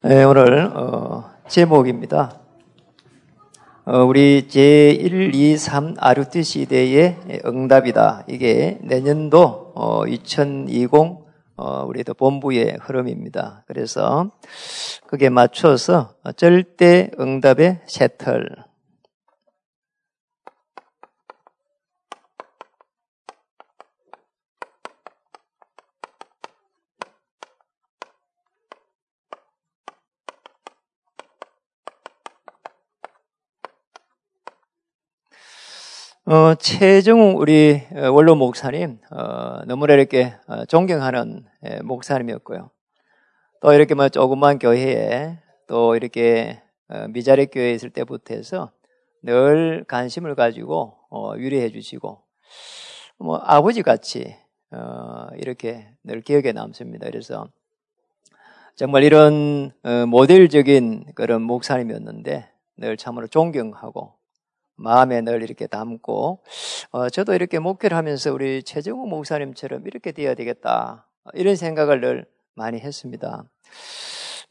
네, 오늘 어, 제목입니다. 어, 우리 제1, 2, 3 아르티 시대의 응답이다. 이게 내년도 어, 2020 어, 우리도 본부의 흐름입니다. 그래서 그게 맞춰서 절대 응답의 셔틀 어, 최정웅 우리 어, 원로 목사님 어, 너무나 이렇게 어, 존경하는 예, 목사님이었고요. 또 이렇게 뭐 조그만 교회에 또 이렇게 어, 미자립 교회에 있을 때부터 해서 늘 관심을 가지고 어, 위로해 주시고 뭐 아버지 같이 어, 이렇게 늘 기억에 남습니다. 그래서 정말 이런 어, 모델적인 그런 목사님이었는데 늘 참으로 존경하고 마음에 늘 이렇게 담고 어, 저도 이렇게 목회를 하면서 우리 최정우 목사님처럼 이렇게 되어야 되겠다 이런 생각을 늘 많이 했습니다.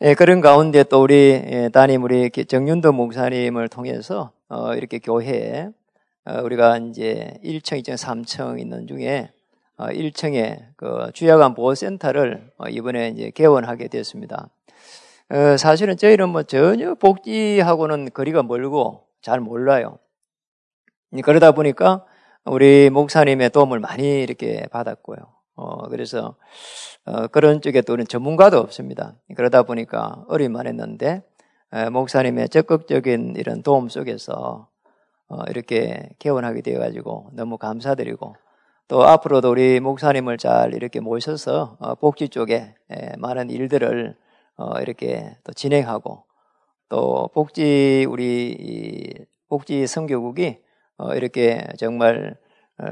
예, 그런 가운데 또 우리 예, 담임 우리 정윤도 목사님을 통해서 어, 이렇게 교회에 어, 우리가 이제 1층, 2층, 3층 있는 중에 어, 1층에 그 주야간 보호센터를 어, 이번에 이제 개원하게 됐습니다. 어, 사실은 저희는 뭐 전혀 복지하고는 거리가 멀고 잘 몰라요. 그러다 보니까 우리 목사님의 도움을 많이 이렇게 받았고요. 어, 그래서, 어, 그런 쪽에 또 우리는 전문가도 없습니다. 그러다 보니까 어리만 했는데, 에, 목사님의 적극적인 이런 도움 속에서, 어, 이렇게 개원하게 되어가지고 너무 감사드리고, 또 앞으로도 우리 목사님을 잘 이렇게 모셔서, 어, 복지 쪽에 에, 많은 일들을, 어, 이렇게 또 진행하고, 또 복지, 우리, 복지 선교국이 어, 이렇게 정말 어,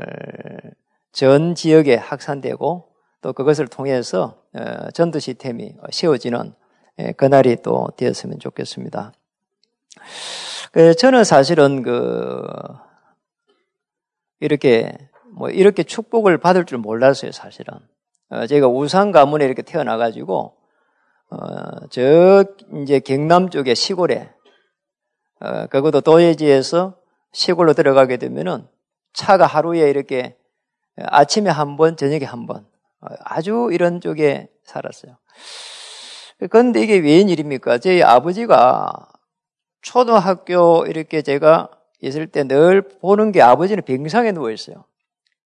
전 지역에 확산되고 또 그것을 통해서 어, 전도 시스템이 세워지는 예, 그날이 또 되었으면 좋겠습니다. 그 저는 사실은 그 이렇게 뭐 이렇게 축복을 받을 줄 몰랐어요, 사실은. 제가 우산 가문에 이렇게 태어나가지고 저 이제 경남 쪽의 시골에 그것도 도예지에서 시골로 들어가게 되면은 차가 하루에 이렇게 아침에 한 번, 저녁에 한 번. 아주 이런 쪽에 살았어요. 그런데 이게 웬일입니까? 제 아버지가 초등학교 이렇게 제가 있을 때 늘 보는 게 아버지는 병상에 누워 있어요.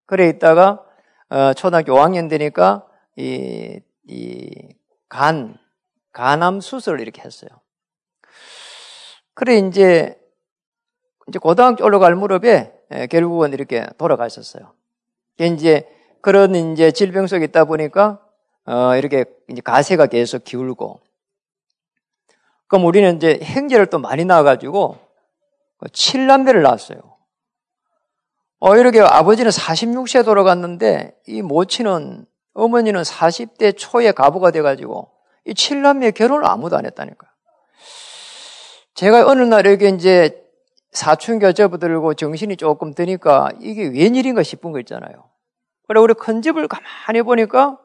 그래 있다가 어, 초등학교 5학년 되니까 이, 이 간, 간암 수술을 이렇게 했어요. 그래 이제 이제 고등학교 올라갈 무렵에 예, 결국은 이렇게 돌아가셨어요. 이제 그런 이제 질병 속에 있다 보니까 어 이렇게 이제 가세가 계속 기울고 그럼 우리는 이제 행제를 또 많이 나와가지고 7남매를 낳았어요. 어, 이렇게 아버지는 46세에 돌아갔는데 이 모친은 어머니는 40대 초에 가부가 돼가지고 이 7남매 결혼을 아무도 안 했다니까요. 제가 어느 날 이렇게 이제 사춘기가 접어들고 정신이 조금 드니까 이게 웬일인가 싶은 거 있잖아요. 그래, 우리 큰 집을 가만히 보니까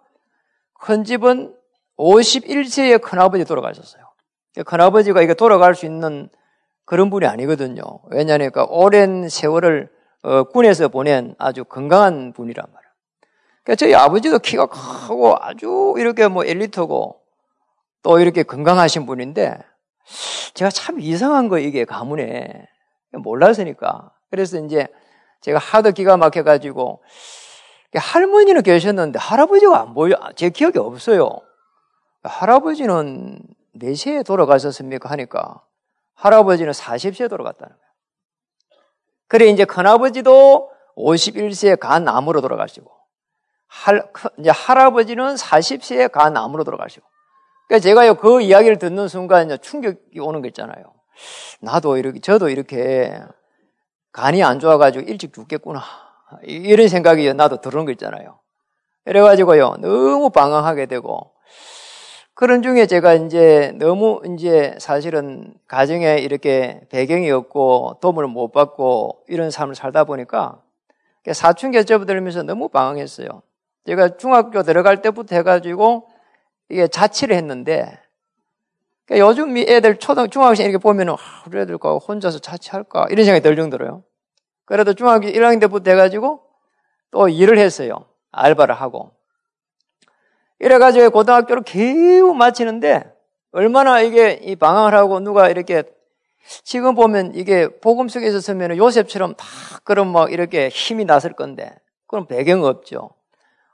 큰 집은 51세의 큰아버지 돌아가셨어요. 큰아버지가 이게 돌아갈 수 있는 그런 분이 아니거든요. 왜냐하니까 오랜 세월을 어, 군에서 보낸 아주 건강한 분이란 말이에요. 그러니까 저희 아버지도 키가 크고 아주 이렇게 뭐 엘리트고 또 이렇게 건강하신 분인데 제가 참 이상한 거 이게 가문에 몰라서니까. 그래서 이제 제가 하도 기가 막혀가지고 할머니는 계셨는데 할아버지가 안 보여. 제 기억이 없어요. 할아버지는 몇 세에 돌아가셨습니까? 하니까 할아버지는 40세에 돌아갔다는 거예요. 그래 이제 큰아버지도 51세에 간 암으로 돌아가시고 할, 이제 할아버지는 40세에 간 암으로 돌아가시고 그러니까 제가요 그 이야기를 듣는 순간 충격이 오는 거 있잖아요. 나도 이렇게, 저도 이렇게 간이 안 좋아가지고 일찍 죽겠구나. 이런 생각이 나도 들어온 거 있잖아요. 그래가지고요, 너무 방황하게 되고, 그런 중에 제가 이제 너무 이제 사실은 가정에 이렇게 배경이 없고 도움을 못 받고 이런 삶을 살다 보니까 사춘기에 접어들면서 너무 방황했어요. 제가 중학교 들어갈 때부터 해가지고 이게 자취를 했는데 그러니까 요즘 이 애들 초등, 중학생 이렇게 보면은, 아, 우리 애들과 혼자서 자취할까? 이런 생각이 들 정도로요. 그래도 중학교 1학년 때부터 해가지고 또 일을 했어요. 알바를 하고. 이래가지고 고등학교를 겨우 마치는데 얼마나 이게 이 방황을 하고 누가 이렇게 지금 보면 이게 복음 속에 있었으면 요셉처럼 다 그런 막 이렇게 힘이 났을 건데 그런 배경 없죠.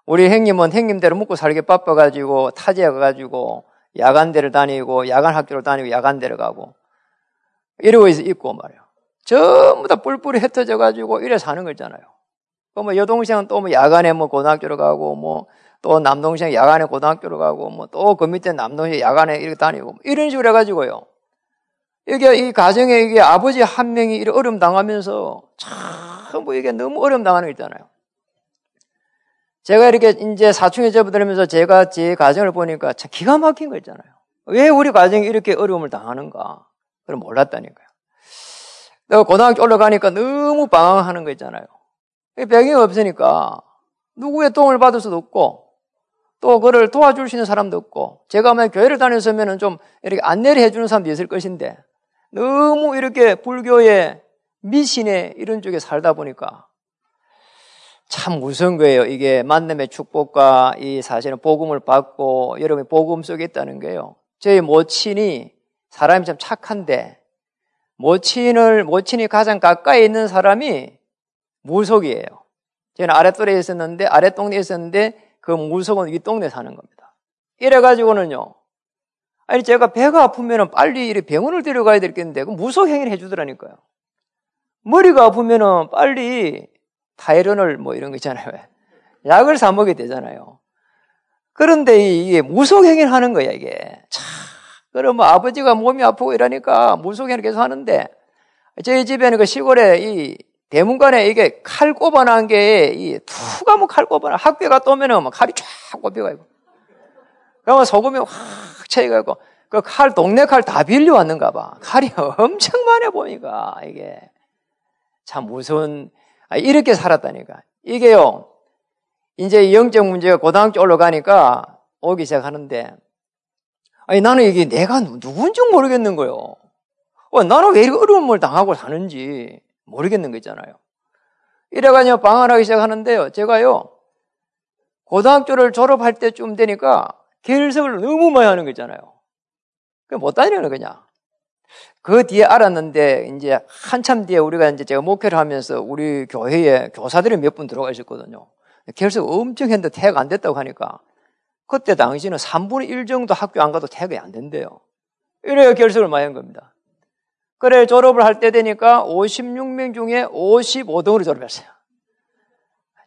우리 형님은 형님대로 먹고 살기 바빠가지고 타지에 가가지고 야간대를 다니고 야간 학교를 다니고 야간대를 가고 이러고 있고 말이에요. 전부 다 뿔뿔이 흩어져 가지고 이래 사는 거잖아요. 그뭐 여동생은 또 뭐 야간에 뭐 고등학교를 가고 뭐 또 남동생 야간에 고등학교를 가고 뭐 또 그 밑에 남동생 야간에 이렇게 다니고 뭐 이런 식으로 해 가지고요. 이게 이 가정에 이게 아버지 한 명이 이렇게 어려움 당하면서 참 뭐 이게 너무 어려움 당하는 거 있잖아요. 제가 이렇게 이제 사춘기 접어들면서 제가 제 가정을 보니까 참 기가 막힌 거 있잖아요. 왜 우리 가정이 이렇게 어려움을 당하는가? 그걸 몰랐다니까요. 내가 고등학교 올라가니까 너무 방황하는 거 있잖아요. 배경이 없으니까 누구의 도움을 받을 수도 없고 또 그를 도와줄 수 있는 사람도 없고 제가 만약 교회를 다녔으면 좀 이렇게 안내를 해주는 사람도 있을 것인데 너무 이렇게 불교의 미신의 이런 쪽에 살다 보니까 참 무서운 거예요. 이게 만남의 축복과 이 사실은 복음을 받고 여러분이 복음 속에 있다는 거예요. 저희 모친이 사람이 참 착한데 모친을 모친이 가장 가까이 있는 사람이 무속이에요. 저는 아랫동네에 있었는데 아랫동네에 있었는데 그 무속은 위 동네 사는 겁니다. 이래 가지고는요. 아니 제가 배가 아프면 빨리 병원을 데려가야 되겠는데 그 무속 행위를 해주더라니까요. 머리가 아프면 빨리 타이런을 뭐 이런 거 있잖아요. 약을 사 먹게 되잖아요. 그런데 이게 무속행위를 하는 거야, 이게. 참. 그럼 뭐 아버지가 몸이 아프고 이러니까 무속행위를 계속 하는데, 저희 집에는 그 시골에 이 대문관에 이게 칼 꼽아놓은 게, 이 투가 뭐 칼 꼽아놔. 학교에 갔다 오면은 막 칼이 쫙 꼽혀가지고. 그러면 소금이 확 차이가고, 그 칼, 동네 칼 다 빌려왔는가 봐. 칼이 엄청 많아 보니까, 이게. 참 무서운 아, 이렇게 살았다니까. 이게요, 이제 영적 문제가 고등학교 올라가니까 오기 시작하는데, 아니, 나는 이게 내가 누군지 모르겠는 거요. 어, 나는 왜 이렇게 어려움을 당하고 사는지 모르겠는 거 있잖아요. 이래가지고 방황하기 시작하는데요, 제가요, 고등학교를 졸업할 때쯤 되니까 결석을 너무 많이 하는 거 있잖아요. 못 다니는 그냥. 그 뒤에 알았는데 이제 한참 뒤에 우리가 이제 제가 목회를 하면서 우리 교회에 교사들이 몇 분 들어가 있었거든요. 결석 엄청 했는데 퇴학 안 됐다고 하니까 그때 당시는 3분의 1 정도 학교 안 가도 퇴학이 안 된대요. 이래야 결석을 많이 한 겁니다. 그래 졸업을 할 때 되니까 56명 중에 55등으로 졸업했어요.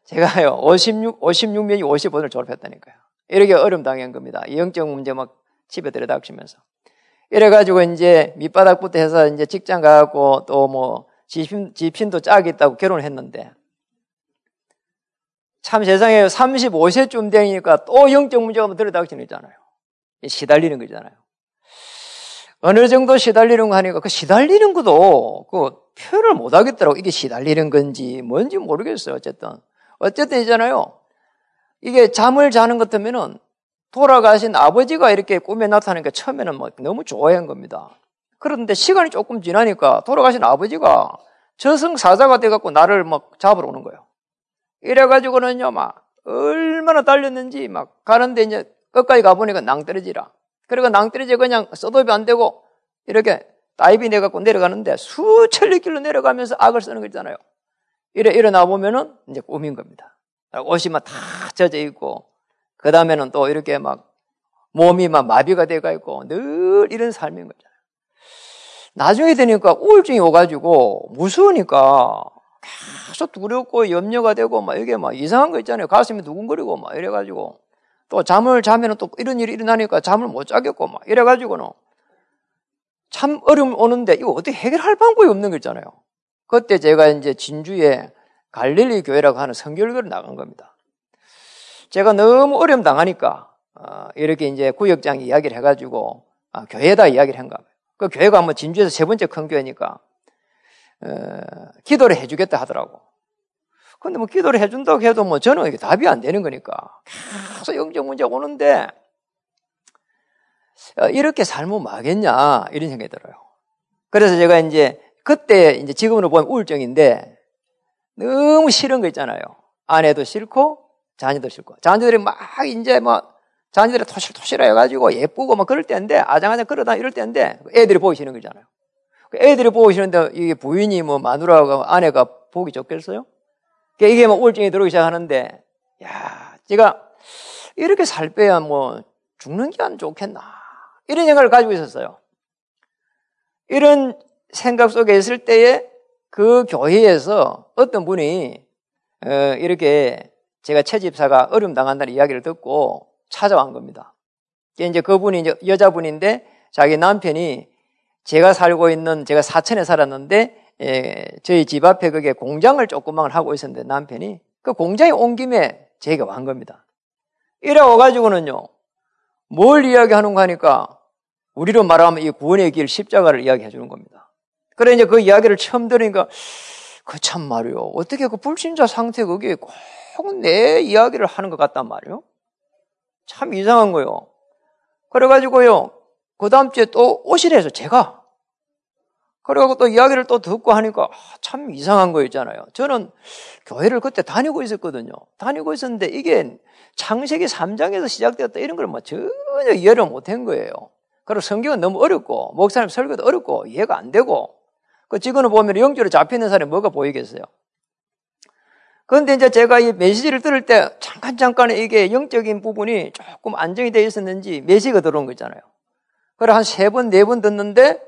제가요 56 56명이 55등을 졸업했다니까요. 이렇게 어려움 당한 겁니다. 영적 문제 막 집에 들여다치면서. 이래가지고 이제 밑바닥부터 해서 이제 직장 가고 또 뭐 지핀, 지핀도 짝이 있다고 결혼을 했는데 참 세상에 35세쯤 되니까 또 영적 문제가 들어닥치는 있잖아요. 시달리는 거잖아요. 어느 정도 시달리는 거 하니까 그 시달리는 것도 그 표현을 못 하겠더라고. 이게 시달리는 건지 뭔지 모르겠어요. 어쨌든. 어쨌든 있잖아요. 이게 잠을 자는 것 같으면은 돌아가신 아버지가 이렇게 꿈에 나타나니까 처음에는 뭐 너무 좋아한 겁니다. 그런데 시간이 조금 지나니까 돌아가신 아버지가 저승사자가 돼갖고 나를 막 잡으러 오는 거예요. 이래가지고는요, 막, 얼마나 달렸는지 막 가는데 이제 끝까지 가보니까 낭떠러지라. 그리고 낭떠러지 그냥 써도비 안 되고 이렇게 다이비 내갖고 내려가는데 수천 리 길로 내려가면서 악을 쓰는 거 있잖아요. 이래 일어나 보면은 이제 꿈인 겁니다. 옷이 막 다 젖어 있고 그 다음에는 또 이렇게 막 몸이 막 마비가 돼가 있고 늘 이런 삶인 거잖아요. 나중에 되니까 우울증이 오가지고 무서우니까 계속 두렵고 염려가 되고 막 이게 막 이상한 거 있잖아요. 가슴이 두근거리고 막 이래가지고 또 잠을 자면 또 이런 일이 일어나니까 잠을 못 자겠고 막 이래가지고는 참 어려움 오는데 이거 어떻게 해결할 방법이 없는 거 있잖아요. 그때 제가 이제 진주에 갈릴리 교회라고 하는 성결교를 나간 겁니다. 제가 너무 어려움 당하니까 어, 이렇게 이제 구역장 이야기를 해가지고 아, 교회에다 이야기를 한가 봐요. 그 교회가 한번 진주에서 세 번째 큰 교회니까 어, 기도를 해주겠다 하더라고. 근데 뭐 기도를 해준다고 해도 뭐 저는 이게 답이 안 되는 거니까 계속 영적 문제가 오는데 어, 이렇게 살면 뭐하겠냐 이런 생각이 들어요. 그래서 제가 이제 그때 이제 지금으로 보면 우울증인데 너무 싫은 거 있잖아요. 아내도 싫고 자녀도 싫고 자녀들이 막 이제 뭐 자녀들이 토실토실 해가지고 예쁘고 막 그럴 때인데 아장아장 그러다 이럴 때인데 애들이 싫은 거잖아요. 그 애들이 싫은데 이게 부인이 뭐 마누라가 아내가 보기 좋겠어요? 그러니까 이게 뭐 우울증이 들어오기 시작하는데 야 제가 이렇게 살 빼야 뭐 죽는 게 안 좋겠나 이런 생각을 가지고 있었어요. 이런 생각 속에 있을 때에 그 교회에서 어떤 분이 어, 이렇게 제가 채집사가 어려움 당한다는 이야기를 듣고 찾아온 겁니다. 이제 그분이 이제 여자분인데 자기 남편이 제가 살고 있는 제가 사천에 살았는데 예, 저희 집 앞에 그게 공장을 조그만 하고 있었는데 남편이 그 공장에 온 김에 제가 완 겁니다. 이래 와가지고는요 뭘 이야기하는가 하니까 우리로 말하면 이 구원의 길 십자가를 이야기해 주는 겁니다. 그래 이제 그 이야기를 처음 들으니까 그 참 말이요 어떻게 그 불신자 상태 그게 꼭 내 이야기를 하는 것 같단 말이요. 참 이상한 거요. 그래가지고요, 그 다음 주에 또 오시래서 제가. 그래가지고 또 이야기를 또 듣고 하니까 아, 참 이상한 거 있잖아요. 저는 교회를 그때 다니고 있었거든요. 다니고 있었는데 이게 창세기 3장에서 시작되었다 이런 걸 뭐 전혀 이해를 못 한 거예요. 그리고 성경은 너무 어렵고, 목사님 설교도 어렵고, 이해가 안 되고, 그 지금은 보면 영적으로 잡혀 있는 사람이 뭐가 보이겠어요? 그런데 이제 제가 이 메시지를 들을 때 잠깐 잠깐 이게 영적인 부분이 조금 안정이 되어 있었는지 메시지가 들어온 거잖아요. 그래 한 세 번, 네 번 듣는데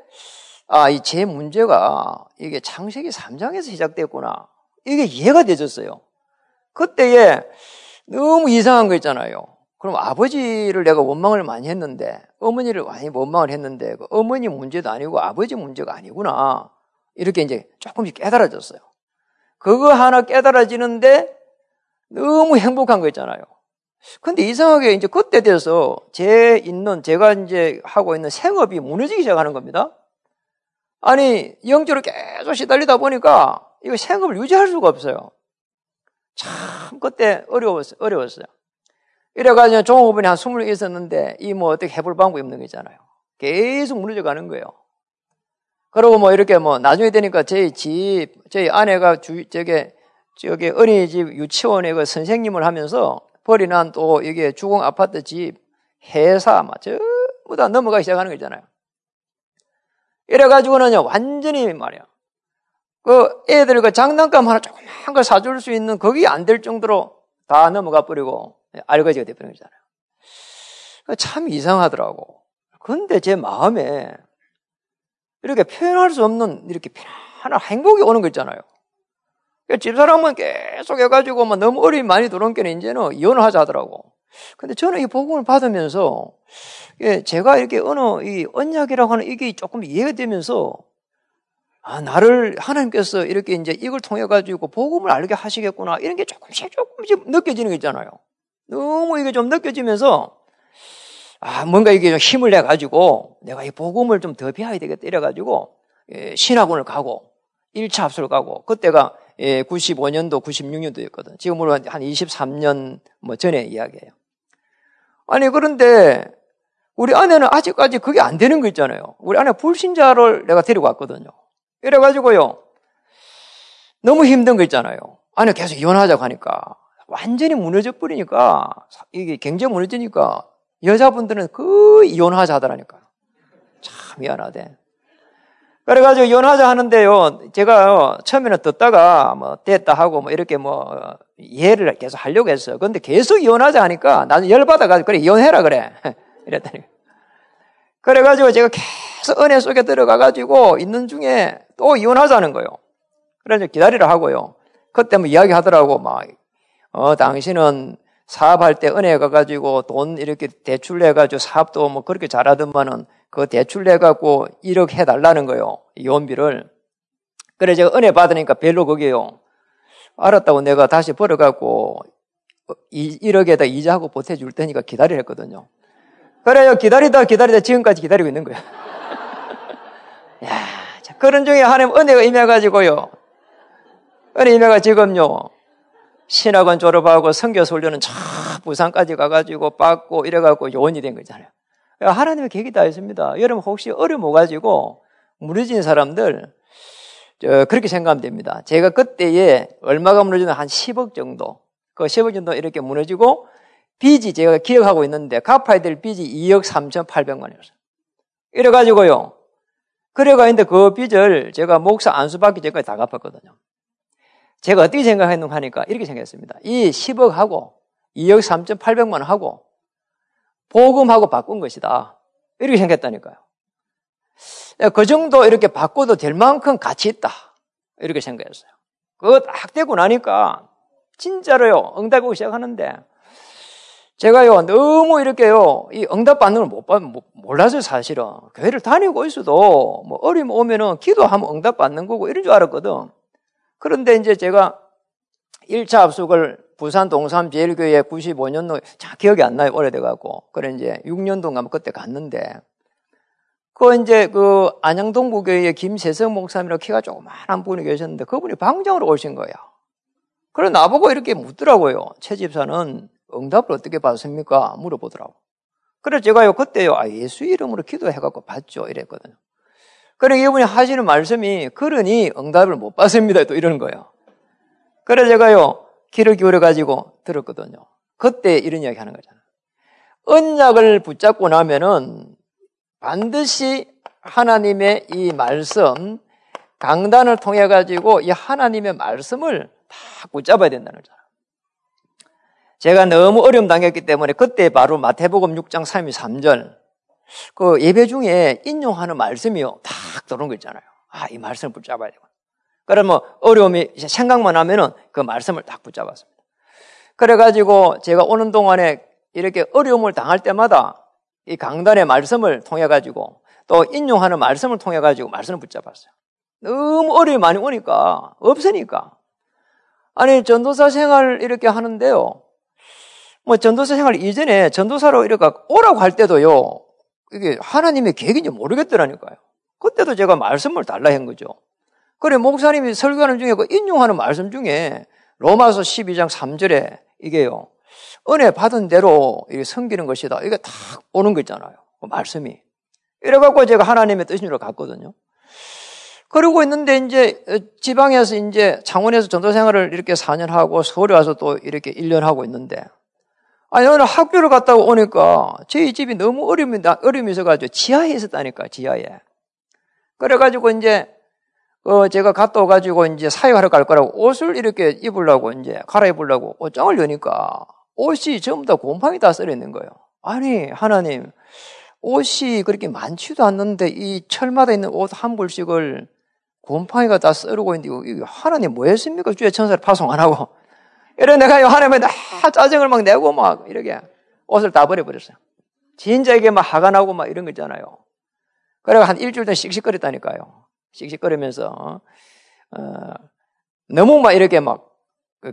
아, 이 제 문제가 이게 창세기 3장에서 시작됐구나. 이게 이해가 되졌어요. 그때에 너무 이상한 거 있잖아요. 그럼 아버지를 내가 원망을 많이 했는데, 어머니를 많이 원망을 했는데, 그 어머니 문제도 아니고 아버지 문제가 아니구나. 이렇게 이제 조금씩 깨달아졌어요. 그거 하나 깨달아지는데 너무 행복한 거 있잖아요. 근데 이상하게 이제 그때 돼서 제 있는, 제가 이제 하고 있는 생업이 무너지기 시작하는 겁니다. 아니, 영적으로 계속 시달리다 보니까 이거 생업을 유지할 수가 없어요. 참, 그때 어려웠어요. 어려웠어요. 이래가지고 종업원이 한 20명 있었는데 이 뭐 어떻게 해볼 방법이 없는 거잖아요. 계속 무너져 가는 거예요. 그리고 뭐 이렇게 뭐 나중에 되니까 저희 집, 저희 아내가 주, 저게, 저기 어린이집 유치원에 그 선생님을 하면서 버리난 또 이게 주공 아파트 집, 회사, 막 전부 다 넘어가기 시작하는 거잖아요. 이래가지고는요, 완전히 말이야. 그 애들 그 장난감 하나 조그만 걸 사줄 수 있는 거기 안 될 정도로 다 넘어가 버리고 알거지가 돼버린 거잖아요. 참 이상하더라고. 근데 제 마음에 이렇게 표현할 수 없는 이렇게 편안한 행복이 오는 거 있잖아요. 그러니까 집사람은 계속 해가지고 뭐 너무 어려움이 많이 들어온 게는 이제는 이혼을 하자 하더라고. 근데 저는 이 복음을 받으면서 제가 이렇게 어느 이 언약이라고 하는 이게 조금 이해가 되면서 아, 나를 하나님께서 이렇게 이제 이걸 통해 가지고 복음을 알게 하시겠구나. 이런 게 조금씩 조금씩 느껴지는 게 있잖아요. 너무 이게 좀 느껴지면서 아, 뭔가 이게 좀 힘을 내가지고 내가 이 복음을 좀 더 배워야 되겠다 이래가지고 예, 신학원을 가고 1차 합수를 가고 그때가 예, 95년도, 96년도였거든. 지금으로 한 23년 뭐 전에 이야기예요. 아니 그런데 우리 아내는 아직까지 그게 안 되는 거 있잖아요. 우리 아내 불신자를 내가 데리고 왔거든요. 이래가지고요. 너무 힘든 거 있잖아요. 아내 계속 이혼하자고 하니까 완전히 무너져 버리니까 이게 굉장히 무너지니까 여자분들은 그 이혼하자 하더라니까. 참 미안하대. 그래가지고 이혼하자 하는데요. 제가 처음에는 듣다가 뭐 됐다 하고 뭐 이렇게 뭐 이해를 계속 하려고 했어요. 근데 계속 이혼하자 하니까 나는 열받아가지고 그래 이혼해라 그래. 이랬더니. 그래가지고 제가 계속 은혜 속에 들어가가지고 있는 중에 또 이혼하자는 거예요. 그래서 기다리라 하고요. 그때 뭐 이야기 하더라고 막, 어, 당신은 사업할 때 은혜 가가지고 돈 이렇게 대출 내가지고 사업도 뭐 그렇게 잘하더만은 그 대출 내갖고 1억 해달라는 거요. 이혼비를. 그래 제가 은혜 받으니까 별로 그게요. 알았다고 내가 다시 벌어갖고 1억에다 이자하고 보태줄 테니까 기다리라 했거든요. 그래요. 기다리다 기다리다 지금까지 기다리고 있는 거야. 야, 그런 중에 하나님 은혜가 임해가지고요. 은혜 임해가 지금요. 신학원 졸업하고 성교 훈련은 저 부산까지 가가지고 받고 이래갖고 요원이 된 거잖아요. 하나님의 계획이 다 있습니다. 여러분 혹시 어려움 가지고 무너진 사람들 그렇게 생각하면 됩니다. 제가 그때에 얼마가 무너지나 한 10억 정도. 그 10억 정도 이렇게 무너지고 빚이 제가 기억하고 있는데 갚아야 될 빚이 2억 3,800만 원이었어요. 이래가지고요. 그래가 있는데 그 빚을 제가 목사 안수 받기 전까지 다 갚았거든요. 제가 어떻게 생각했는가 하니까 이렇게 생각했습니다. 이 10억하고 2억 3,800만 원하고 보금하고 바꾼 것이다. 이렇게 생각했다니까요. 그 정도 이렇게 바꿔도 될 만큼 가치 있다. 이렇게 생각했어요. 그거 딱 되고 나니까 진짜로요. 오기 시작하는데 제가요 너무 이렇게요 이 응답 받는 걸못 받, 몰라서 사실은 교회를 다니고 있어도 뭐 어려움 오면은 기도하면 응답 받는 거고 이런 줄 알았거든. 그런데 이제 제가 1차 압숙을 부산 동삼 제일교회 95년도 자 기억이 안 나요 오래돼갖고 그래 이제 6년 동안 그때 갔는데 그 이제 그 안양동 부교의 김세성 목사님이라고 키가 조그만한 분이 계셨는데 그분이 방장으로 오신 거예요. 그래 나보고 이렇게 묻더라고요. 최 집사는 응답을 어떻게 받습니까? 물어보더라고. 그래 제가요 그때요 아, 예수 이름으로 기도해갖고 받죠 이랬거든요. 그래 이분이 하시는 말씀이 그러니 응답을 못 받습니다 또 이러는 거예요. 그래 제가요 귀를 기울여 가지고 들었거든요. 그때 이런 이야기 하는 거잖아요. 언약을 붙잡고 나면은 반드시 하나님의 이 말씀, 강단을 통해 가지고 이 하나님의 말씀을 다 붙잡아야 된다는 거잖아요. 제가 너무 어려움 당했기 때문에 그때 바로 마태복음 6장 33절 그 예배 중에 인용하는 말씀이요. 탁 들어온 거 있잖아요. 아, 이 말씀을 붙잡아야 되고. 그러면 뭐 어려움이 생각만 하면은 그 말씀을 딱 붙잡았습니다. 그래가지고 제가 오는 동안에 이렇게 어려움을 당할 때마다 이 강단의 말씀을 통해 가지고 또 인용하는 말씀을 통해 가지고 말씀을 붙잡았어요. 너무 어려움이 많이 오니까 없으니까 아니 전도사 생활 이렇게 하는데요. 뭐 전도사 생활 이전에 전도사로 이렇게 오라고 할 때도요. 이게 하나님의 계획인지 모르겠더라니까요. 그때도 제가 말씀을 달라 한 거죠. 그래 목사님이 설교하는 중에 그 인용하는 말씀 중에 로마서 12장 3절에 이게요. 은혜 받은 대로 섬기는 것이다. 이게 딱 오는 거 있잖아요. 그 말씀이. 이래갖고 제가 하나님의 뜻인 줄 갔거든요. 그러고 있는데 이제 지방에서 이제 창원에서 전도 생활을 이렇게 4년 하고 서울에 와서 또 이렇게 1년 하고 있는데 아니 오늘 학교를 갔다 오니까 저희 집이 너무 어려움이, 어려움이 있어가지고 지하에 있었다니까 지하에. 그래가지고 이제 어 제가 갔다 와가지고 이제 사회하러 갈 거라고 옷을 이렇게 입으려고 이제 갈아입으려고 옷장을 여니까 옷이 전부 다 곰팡이 다 썰어 있는 거예요. 아니, 하나님, 옷이 그렇게 많지도 않는데 이 철마다 있는 옷 한 벌씩을 곰팡이가 다 썰고 있는데 이거 하나님 뭐 했습니까? 주의 천사를 파송 안 하고. 이래 내가 하나님에 다 짜증을 막 내고 막 이렇게 옷을 다 버려버렸어요. 이게 막 화가 나고 막 이런 거 있잖아요. 그래가 한 일주일 동안 씩씩거렸다니까요. 씩씩거리면서, 어, 너무 막 이렇게 막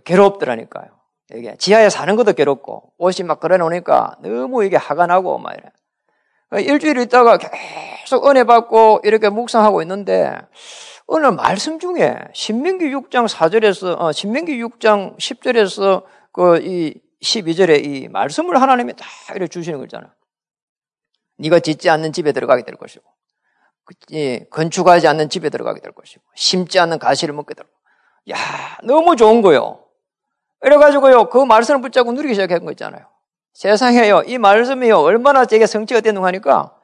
괴롭더라니까요. 이게 지하에 사는 것도 괴롭고 옷이 막 걸어놓으니까 너무 이게 화가 나고 막 이래. 일주일 있다가 계속 은혜 받고 이렇게 묵상하고 있는데 어느 말씀 중에 신명기 6장 4절에서 어, 신명기 6장 10절에서 그 이 12절에 이 말씀을 하나님이 딱 이렇게 주시는 거잖아. 네가 짓지 않는 집에 들어가게 될 것이고 그, 건축하지 않는 집에 들어가게 될 것이고 심지 않는 가시를 먹게 될 것이고 야 너무 좋은 거요. 그래가지고요, 그 말씀을 붙잡고 누리기 시작한 거 있잖아요. 세상에요, 이 말씀이요, 얼마나 제게 성취가 되는가 하니까,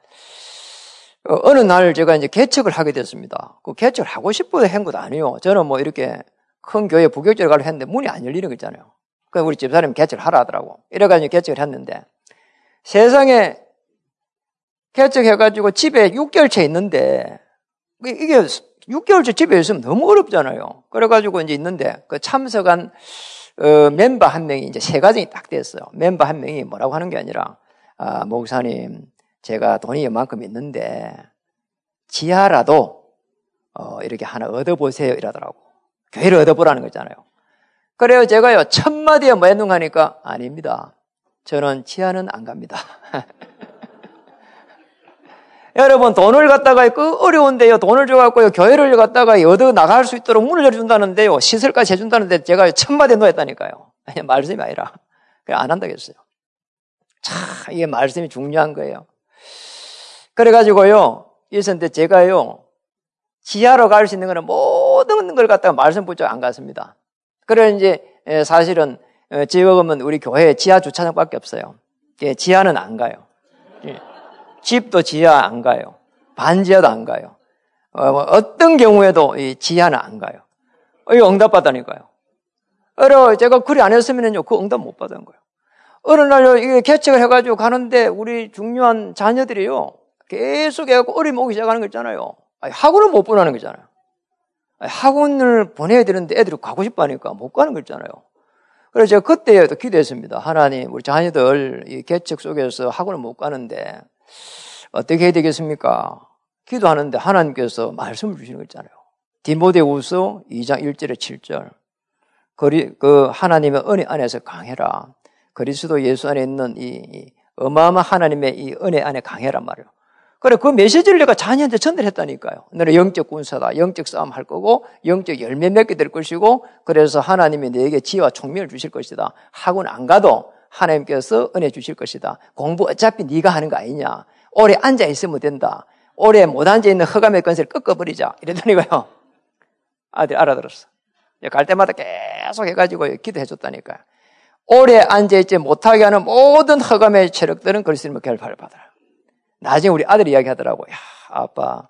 어, 어느 날 제가 이제 개척을 하게 됐습니다. 그 개척을 하고 싶어서 한 것도 아니에요. 저는 뭐 이렇게 큰 교회 부교육자를 가려 했는데 문이 안 열리는 거 있잖아요. 그 우리 집사람이 개척을 하라 하더라고. 이래가지고 개척을 했는데, 세상에 개척해가지고 집에 6개월째 있는데, 이게 6개월째 집에 있으면 너무 어렵잖아요. 그래가지고 이제 있는데, 그 참석한 어, 멤버 한 명이 이제 세 가정이 딱 됐어요. 멤버 한 명이 뭐라고 하는 게 아니라, 아, 목사님, 제가 돈이 이만큼 있는데, 지하라도, 어, 이렇게 하나 얻어보세요. 이러더라고. 교회를 얻어보라는 거잖아요. 그래요. 제가요, 첫 마디에 뭐 했는가 하니까, 아닙니다. 저는 지하는 안 갑니다. 여러분 돈을 갖다가 그 어려운데요. 돈을 줘갖고요. 교회를 갖다가 얻어 나갈 수 있도록 문을 열어준다는데요. 시설까지 해준다는데 제가 천마디 놓였다니까요. 아니, 말씀이 아니라. 그냥 안 한다겠어요. 참, 이게 말씀이 중요한 거예요. 그래가지고요, 있었는데 제가요, 지하로 갈 수 있는 거는 모든 걸 갖다가 말씀 붙여 안 갔습니다. 그래 이제 사실은 어, 지역은 우리 교회 지하 주차장밖에 없어요. 예, 지하는 안 가요. 예, 집도 지하 안 가요. 반지하도 안 가요. 어, 뭐 어떤 경우에도 이 지하는 안 가요. 이거 응답 받다니까요. 어려 제가 그리 안 했으면요 그 응답 못 받은 거예요. 어느 날 이게 개척을 해가지고 가는데 우리 중요한 자녀들이요 계속 해갖고 어림 오기 시작하는 거 있잖아요. 아니, 학원을 못 보내는 거잖아요. 아니, 학원을 보내야 되는데 애들이 가고 싶어 하니까 못 가는 거 있잖아요. 그래서 제가 그때도 기도했습니다. 하나님, 우리 자녀들 이 개척 속에서 학원을 못 가는데 어떻게 해야 되겠습니까? 기도하는데 하나님께서 말씀을 주시는 거 있잖아요. 디모데후서 2장 1절에 7절. 그리, 그 하나님의 은혜 안에서 강해라. 그리스도 예수 안에 있는 이, 이 어마어마한 하나님의 이 은혜 안에 강해란 말이에요. 그래, 그 메시지를 내가 자녀한테 전달했다니까요. 너는 영적 군사다. 영적 싸움 할 거고, 영적 열매 맺게 될 것이고, 그래서 하나님이 너에게 지혜와 총명을 주실 것이다. 학원 안 가도 하나님께서 은혜 주실 것이다. 공부 어차피 네가 하는 거 아니냐. 오래 앉아 있으면 된다. 오래 못 앉아 있는 허감의 건세를 꺾어버리자. 이랬더니까요. 아들 알아들었어. 갈 때마다 계속 해가지고 기도해 줬다니까요. 오래 앉아있지 못하게 하는 모든 허감의 체력들은 그리스도님의 결파를 받아라. 나중에 우리 아들이 이야기 하더라고. 야, 아빠.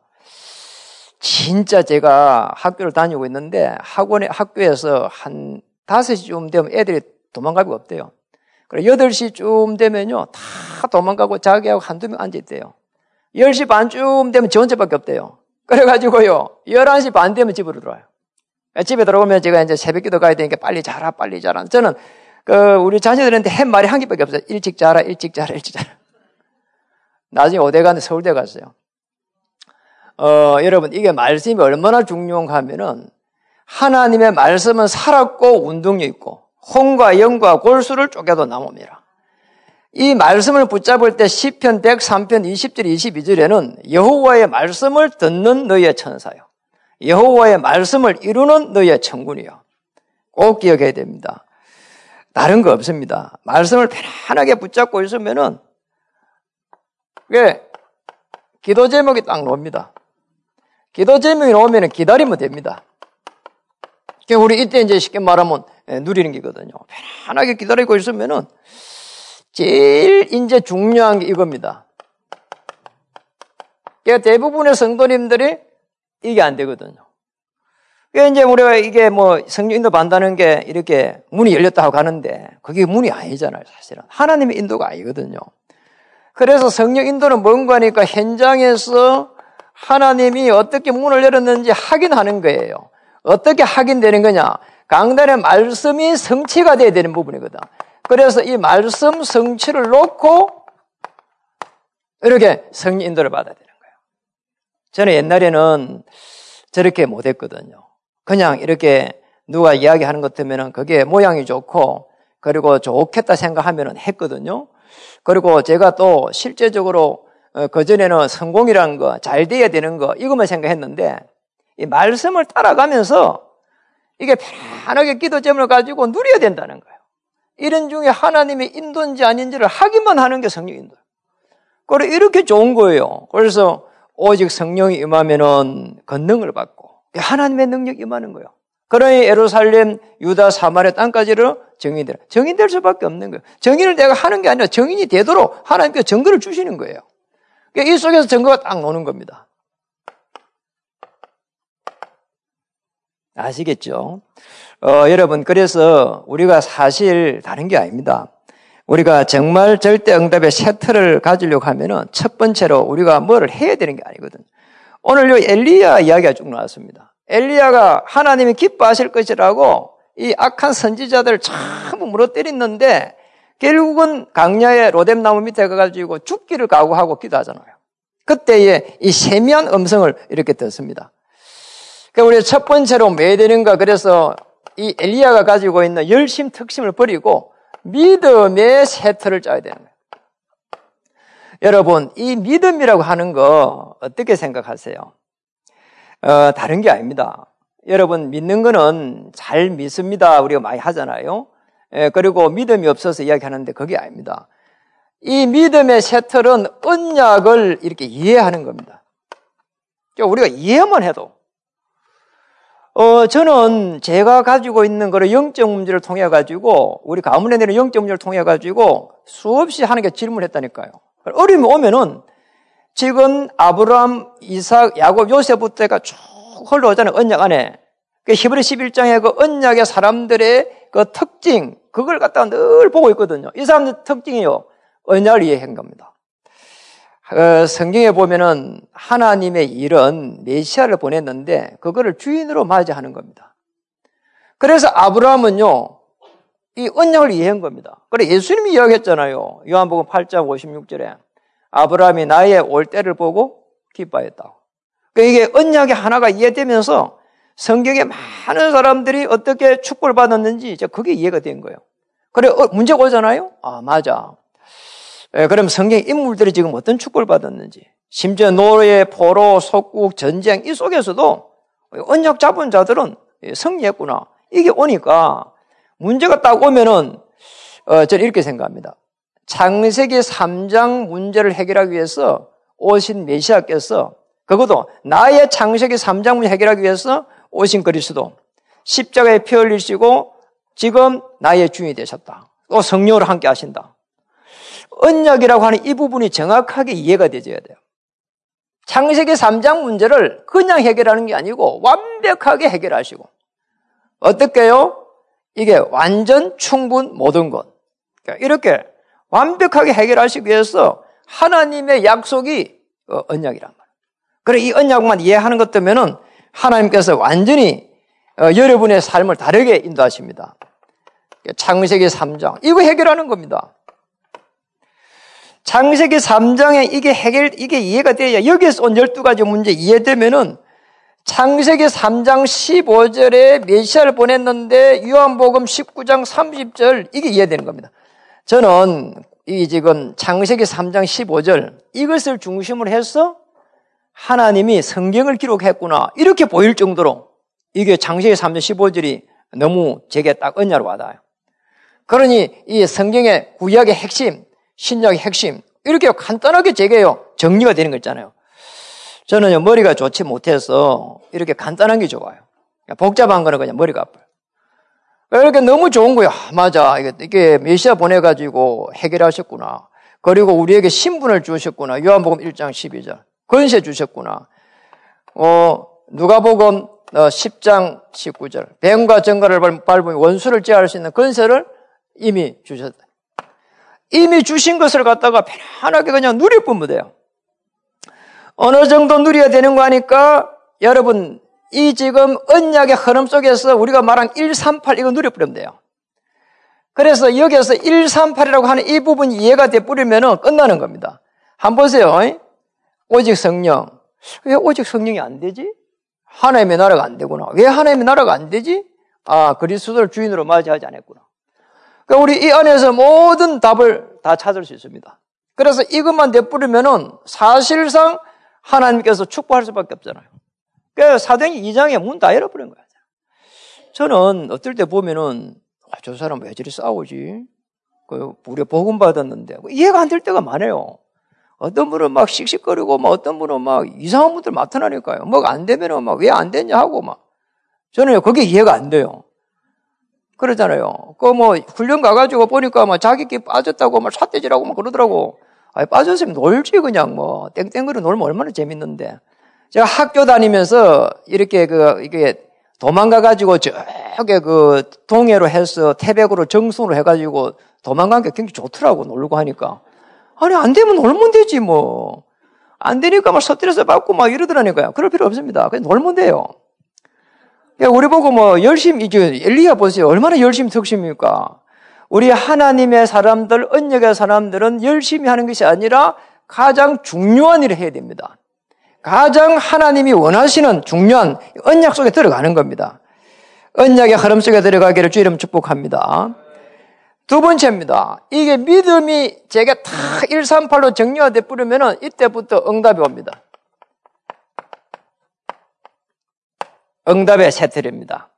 진짜 제가 학교를 다니고 있는데 학원에, 학교에서 한 5시쯤 되면 애들이 도망가기가 없대요. 그래, 8시쯤 되면요. 다 도망가고 자기하고 한두 명 앉아 있대요. 10시 반쯤 되면 저 혼자밖에 없대요. 그래 가지고요. 11시 반 되면 집으로 들어와요. 집에 들어오면 제가 이제 새벽 기도 가야 되니까 빨리 자라, 빨리 자라. 저는 그 우리 자녀들한테 한 말이 한 개밖에 없어요. 일찍 자라, 일찍 자라, 일찍 자라. 나중에 가는데 서울대 갔어요. 어, 여러분, 이게 말씀이 얼마나 중요한가 하면은 하나님의 말씀은 살았고 운동력 있고 홍과 영과 골수를 쪼개도 나옵니다. 이 말씀을 붙잡을 때 10편 103편 20절 22절에는 여호와의 말씀을 듣는 너희의 천사요. 여호와의 말씀을 이루는 너희의 천군이요. 꼭 기억해야 됩니다. 다른 거 없습니다. 말씀을 편안하게 붙잡고 있으면은 왜? 기도 제목이 딱 나옵니다. 기도 제목이 나오면 기다리면 됩니다. 우리 이때 이제 쉽게 말하면 예, 누리는 게거든요. 편안하게 기다리고 있으면은 제일 이제 중요한 게 이겁니다. 그러니까 대부분의 성도님들이 이게 안 되거든요. 이제 우리가 이게 뭐 성령 인도 받는다는 게 이렇게 문이 열렸다 하고 가는데 그게 문이 아니잖아요, 사실은. 하나님의 인도가 아니거든요. 그래서 성령 인도는 뭔가 하니까 현장에서 하나님이 어떻게 문을 열었는지 확인하는 거예요. 어떻게 확인되는 거냐? 강단의 말씀이 성취가 돼야 되는 부분이거든. 그래서 이 말씀 성취를 놓고 이렇게 성령 인도를 받아야 되는 거예요. 저는 옛날에는 저렇게 못했거든요. 그냥 이렇게 누가 이야기하는 것 때문에 그게 모양이 좋고 그리고 좋겠다 생각하면 했거든요. 그리고 제가 또 실제적으로 어, 그전에는 성공이라는 거, 잘 돼야 되는 거, 이것만 생각했는데, 이 말씀을 따라가면서 이게 편하게 기도점을 가지고 누려야 된다는 거예요. 이런 중에 하나님의 인도인지 아닌지를 하기만 하는 게 성령 인도. 그래, 이렇게 좋은 거예요. 그래서 오직 성령이 임하면은 권능을 받고, 하나님의 능력이 임하는 거예요. 그러니 예루살렘, 유다, 사마리아 땅까지를 정인되라. 정인될 수밖에 없는 거예요. 정인을 내가 하는 게 아니라 정인이 되도록 하나님께서 증거를 주시는 거예요. 그러니까 이 속에서 증거가 딱 나오는 겁니다. 아시겠죠? 어, 여러분, 그래서 우리가 사실 다른 게 아닙니다. 우리가 정말 절대 응답의 세트를 가지려고 하면은 첫 번째로 우리가 뭐를 해야 되는 게 아니거든요. 오늘 요 엘리야 이야기가 쭉 나왔습니다. 엘리야가 하나님이 기뻐하실 것이라고 이 악한 선지자들을 전부 물어때렸는데 결국은 강야의 로뎀나무 밑에 가가지고 죽기를 각오하고 기도하잖아요. 그때에 이 세미한 음성을 이렇게 듣습니다. 그러니까 우리 첫 번째로 왜 되는가? 그래서 이 엘리야가 가지고 있는 열심 특심을 버리고 믿음의 세트를 짜야 되는 거예요. 여러분, 이 믿음이라고 하는 거 어떻게 생각하세요? 어, 다른 게 아닙니다. 여러분 믿는 거는 잘 믿습니다. 우리가 많이 하잖아요. 예, 그리고 믿음이 없어서 이야기하는데 그게 아닙니다. 이 믿음의 새틀은 언약을 이렇게 이해하는 겁니다. 우리가 이해만 해도 어, 저는 제가 가지고 있는 그런 영적 문제를 통해 가지고 우리 가문에 내는 영적 문제를 통해 가지고 수없이 하나님께 질문했다니까요. 어려움이 오면은 지금 아브라함, 이삭, 야곱, 요셉부터가 쭉 흘러오잖아요. 언약 안에. 그 히브리 11장의 그 언약의 사람들의 그 특징, 그걸 갖다가 늘 보고 있거든요. 이 사람들 특징이요. 언약을 이해한 겁니다. 어, 성경에 보면은 하나님의 일은 메시아를 보냈는데 그거를 주인으로 맞이하는 겁니다. 그래서 아브라함은요, 이 언약을 이해한 겁니다. 그래 예수님이 이야기했잖아요. 요한복음 8장 56절에 아브라함이 나의 올 때를 보고 기뻐했다고. 그러니까 이게 언약의 하나가 이해되면서 성경에 많은 사람들이 어떻게 축복을 받았는지 이제 그게 이해가 된 거예요. 그래 어, 문제가 오잖아요. 아 맞아. 예, 그럼 성경 인물들이 지금 어떤 축복을 받았는지 심지어 노예, 포로, 속국, 전쟁 이 속에서도 언약 잡은 자들은 승리했구나. 이게 오니까 문제가 딱 오면은 어, 저는 이렇게 생각합니다. 창세기 3장 문제를 해결하기 위해서 오신 메시아께서 그것도 나의 창세기 3장 문제 해결하기 위해서 오신 그리스도 십자가에 피 흘리시고 지금 나의 주인이 되셨다. 또 성령으로 함께 하신다. 언약이라고 하는 이 부분이 정확하게 이해가 되어야 돼요. 창세기 3장 문제를 그냥 해결하는 게 아니고 완벽하게 해결하시고 어떻게요? 이게 완전 충분 모든 것. 그러니까 이렇게 완벽하게 해결하시기 위해서 하나님의 약속이 어, 언약이란 말이에요. 그래 이 언약만 이해하는 것 때문에는 하나님께서 완전히 어, 여러분의 삶을 다르게 인도하십니다. 창세기 3장 이거 해결하는 겁니다. 창세기 3장에 이게 해결 이게 이해가 돼야 여기에서 온 12가지 문제 이해되면은 창세기 3장 15절에 메시아를 보냈는데 요한복음 19장 30절 이게 이해되는 겁니다. 저는 이 지금 창세기 3장 15절 이것을 중심으로 해서 하나님이 성경을 기록했구나 이렇게 보일 정도로 이게 창세기 3장 15절이 너무 제게 딱 언야로 와닿아요. 그러니 이 성경의 구약의 핵심, 신약의 핵심 이렇게 간단하게 제게요 정리가 되는 거 있잖아요. 저는 머리가 좋지 못해서 이렇게 간단한 게 좋아요. 복잡한 거는 그냥 머리가 아파요. 이렇게 너무 좋은 거야. 맞아. 이게 메시아 보내가지고 해결하셨구나. 그리고 우리에게 신분을 주셨구나. 요한복음 1장 12절. 권세 주셨구나. 어, 누가복음 10장 어, 19절. 뱀과 정갈을 밟으면 원수를 제할 수 있는 권세를 이미 주셨다. 이미 주신 것을 갖다가 편안하게 그냥 누려보면 돼요. 어느 정도 누려야 되는 거 아니까 여러분 이 지금 언약의 흐름 속에서 우리가 말한 138 이거 누려버리면 돼요. 그래서 여기에서 138이라고 하는 이 부분이 이해가 돼버리면 끝나는 겁니다. 한번 보세요. 오직 성령. 왜 오직 성령이 안 되지? 하나님의 나라가 안 되구나. 왜 하나님의 나라가 안 되지? 아, 그리스도를 주인으로 맞이하지 않았구나. 그러니까 우리 이 안에서 모든 답을 다 찾을 수 있습니다. 그래서 이것만 내뿌리면은 사실상 하나님께서 축복할 수밖에 없잖아요. 그러니까 사도행 2장에 문 다 열어버린 거야. 저는 어떨 때 보면은 아, 저 사람 왜 저리 싸우지? 그 우리 복음 받았는데 이해가 안 될 때가 많아요. 어떤 분은 막 씩씩거리고 막 어떤 분은 막 이상한 분들 나타나니까요. 뭐가 안 되면은 막 왜 안 됐냐 하고 막 저는 그게 이해가 안 돼요. 그러잖아요. 그 뭐 훈련 가가지고 보니까 막 자기끼 빠졌다고 막 삿대질하고 막 그러더라고. 아니 빠졌으면 놀지 그냥 뭐 땡땡거리 놀면 얼마나 재밌는데. 제가 학교 다니면서 이렇게 그 이게 도망가 가지고 저게 그 동해로 해서 태백으로 정순으로 해가지고 도망간 게 굉장히 좋더라고 놀고 하니까 아니 안 되면 놀면 되지 뭐 안 되니까 막 스트레스 받고 막 이러더라니까요. 그럴 필요 없습니다. 그냥 놀면 돼요. 우리 보고 뭐 열심히 이제 엘리야 보세요. 얼마나 열심히 특심입니까? 우리 하나님의 사람들, 언역의 사람들은 열심히 하는 것이 아니라 가장 중요한 일을 해야 됩니다. 가장 하나님이 원하시는 중요한 언약 속에 들어가는 겁니다. 언약의 흐름 속에 들어가기를 주 이름 축복합니다. 두 번째입니다. 이게 믿음이 제게 다 138로 정리화돼 뿌리면 이때부터 응답이 옵니다. 응답의 세틀입니다.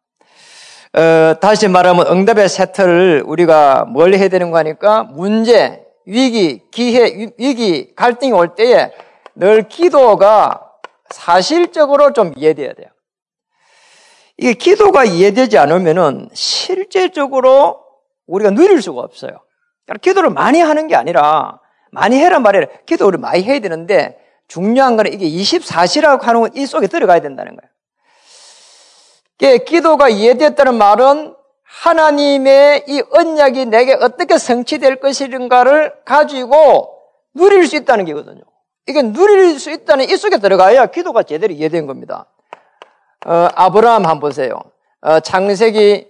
어, 다시 말하면 응답의 세틀을 우리가 뭘 해야 되는 거 하니까 문제, 위기, 기회, 위기, 갈등이 올 때에 늘 기도가 사실적으로 좀 이해돼야 돼요. 이게 기도가 이해되지 않으면은 실제적으로 우리가 누릴 수가 없어요. 그러니까 기도를 많이 하는 게 아니라 많이 해란 말이에요. 기도를 많이 해야 되는데 중요한 거는 이게 24시라고 하는 건 이 속에 들어가야 된다는 거예요. 이게 기도가 이해됐다는 말은 하나님의 이 언약이 내게 어떻게 성취될 것인가를 가지고 누릴 수 있다는 게거든요. 이게 누릴 수 있다는 이 속에 들어가야 기도가 제대로 이해된 겁니다. 어, 아브라함 한번 보세요. 어, 창세기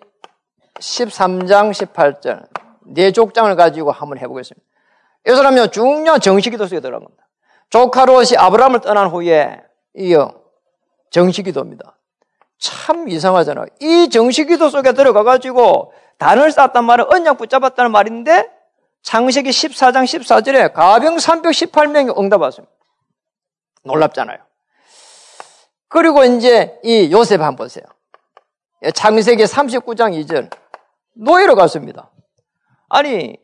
13장 18절. 네 족장을 가지고 한번 해보겠습니다. 이 사람은 중요한 정식기도 속에 들어간 겁니다. 조카 롯이 아브라함을 떠난 후에 이어 정식기도입니다. 참 이상하잖아요. 이 정식기도 속에 들어가가지고 단을 쌓았단 말은 언약 붙잡았다는 말인데 창세기 14장 14절에 가병 318명이 응답하습니다. 놀랍잖아요. 그리고 이제 이 요셉 한번 보세요. 창세기 39장 2절 노예로 갔습니다. 아니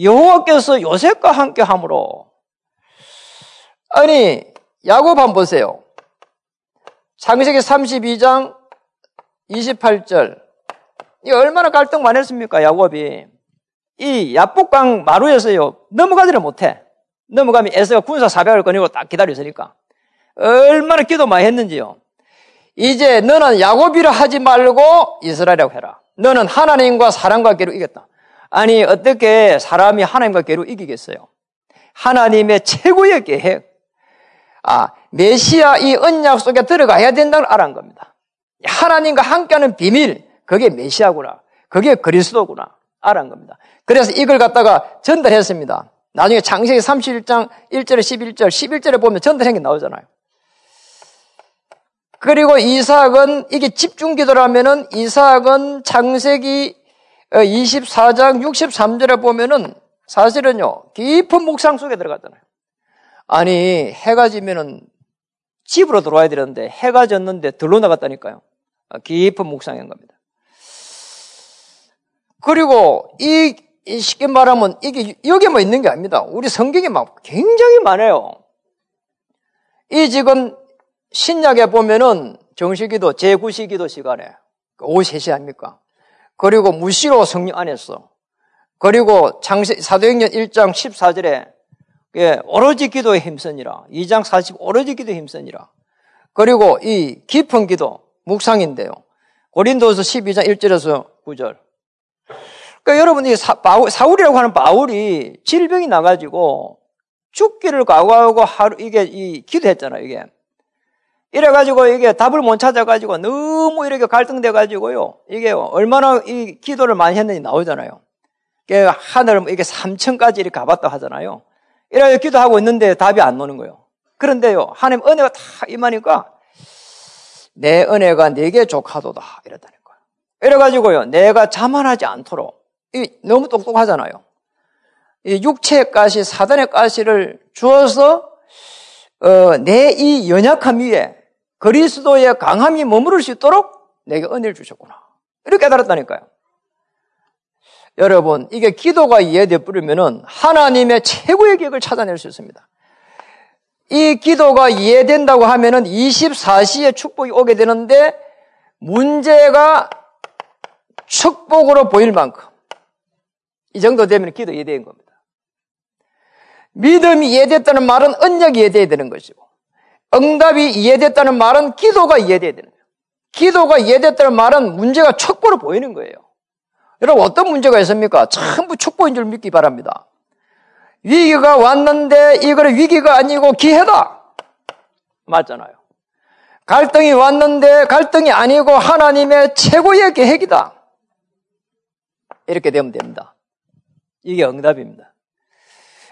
여호와께서 요셉과 함께 함으로 아니 야곱 한번 보세요. 창세기 32장 28절. 이 얼마나 갈등 많이 했습니까 야곱이? 이 야복강 마루에서요 넘어가지를 못해. 넘어가면 에서가 군사 사백을 거니고 딱 기다려 있으니까. 얼마나 기도 많이 했는지요. 이제 너는 야곱이라 하지 말고 이스라엘이라고 해라 너는 하나님과 사람과 괴로 이겼다. 아니 어떻게 사람이 하나님과 괴로 이기겠어요? 하나님의 최고의 계획. 아 메시아 이 언약 속에 들어가야 된다는 알아한 겁니다. 하나님과 함께하는 비밀 그게 메시아구나. 그게 그리스도구나. 알아한 겁니다. 그래서 이걸 갖다가 전달했습니다. 나중에 창세기 31장 1절에 11절, 11절에 보면 전달한 게 나오잖아요. 그리고 이삭은 이게 집중 기도라면은 이삭은 창세기 24장 63절에 보면은 사실은요 깊은 묵상 속에 들어갔잖아요. 아니 해가 지면은 집으로 들어와야 되는데 해가 졌는데 들로 나갔다니까요. 깊은 묵상인 겁니다. 그리고 이 쉽게 말하면 이게 여기만 뭐 있는 게 아닙니다. 우리 성경에 막 굉장히 많아요. 이 지금 신약에 보면은 정식기도 제9시기도 시간에 오후 3시 아닙니까? 그리고 무시로 성령 안에서 그리고 창세 사도행전 1장 14절에 예, 오로지 기도에 힘쓰니라. 2장 40 오로지 기도에 힘쓰니라. 그리고 이 깊은 기도 묵상인데요. 고린도서 12장 1절에서 9절. 그러니까 여러분, 이 사, 울이라고 하는 바울이 질병이 나가지고 죽기를 각오하고 하루, 이게, 이, 기도했잖아요, 이게. 이래가지고 이게 답을 못 찾아가지고 너무 이렇게 갈등돼가지고요. 이게 얼마나 이 기도를 많이 했는지 나오잖아요. 하늘, 이게 3층까지 이렇게 가봤다 하잖아요. 이렇게 기도하고 있는데 답이 안 오는 거예요. 그런데요, 하나님 은혜가 다 임하니까 내 은혜가 내게 족하도다. 이랬다는 거예요. 이래가지고요, 내가 자만하지 않도록 너무 똑똑하잖아요. 이 육체의 가시, 사단의 가시를 주어서 어, 내 이 연약함 위에 그리스도의 강함이 머무를 수 있도록 내게 은혜를 주셨구나. 이렇게 깨달았다니까요. 여러분, 이게 기도가 이해되어 버리면은 하나님의 최고의 계획을 찾아낼 수 있습니다. 이 기도가 이해된다고 하면은 24시에 축복이 오게 되는데 문제가 축복으로 보일 만큼 이 정도 되면 기도 이해된 겁니다. 믿음이 이해됐다는 말은 언약이 이해돼야 되는 것이고 응답이 이해됐다는 말은 기도가 이해돼야 되는 거예요. 기도가 이해됐다는 말은 문제가 촉보로 보이는 거예요. 여러분 어떤 문제가 있습니까? 전부 촉보인 줄 믿기 바랍니다. 위기가 왔는데 이거는 위기가 아니고 기회다. 맞잖아요. 갈등이 왔는데 갈등이 아니고 하나님의 최고의 계획이다. 이렇게 되면 됩니다. 이게 응답입니다.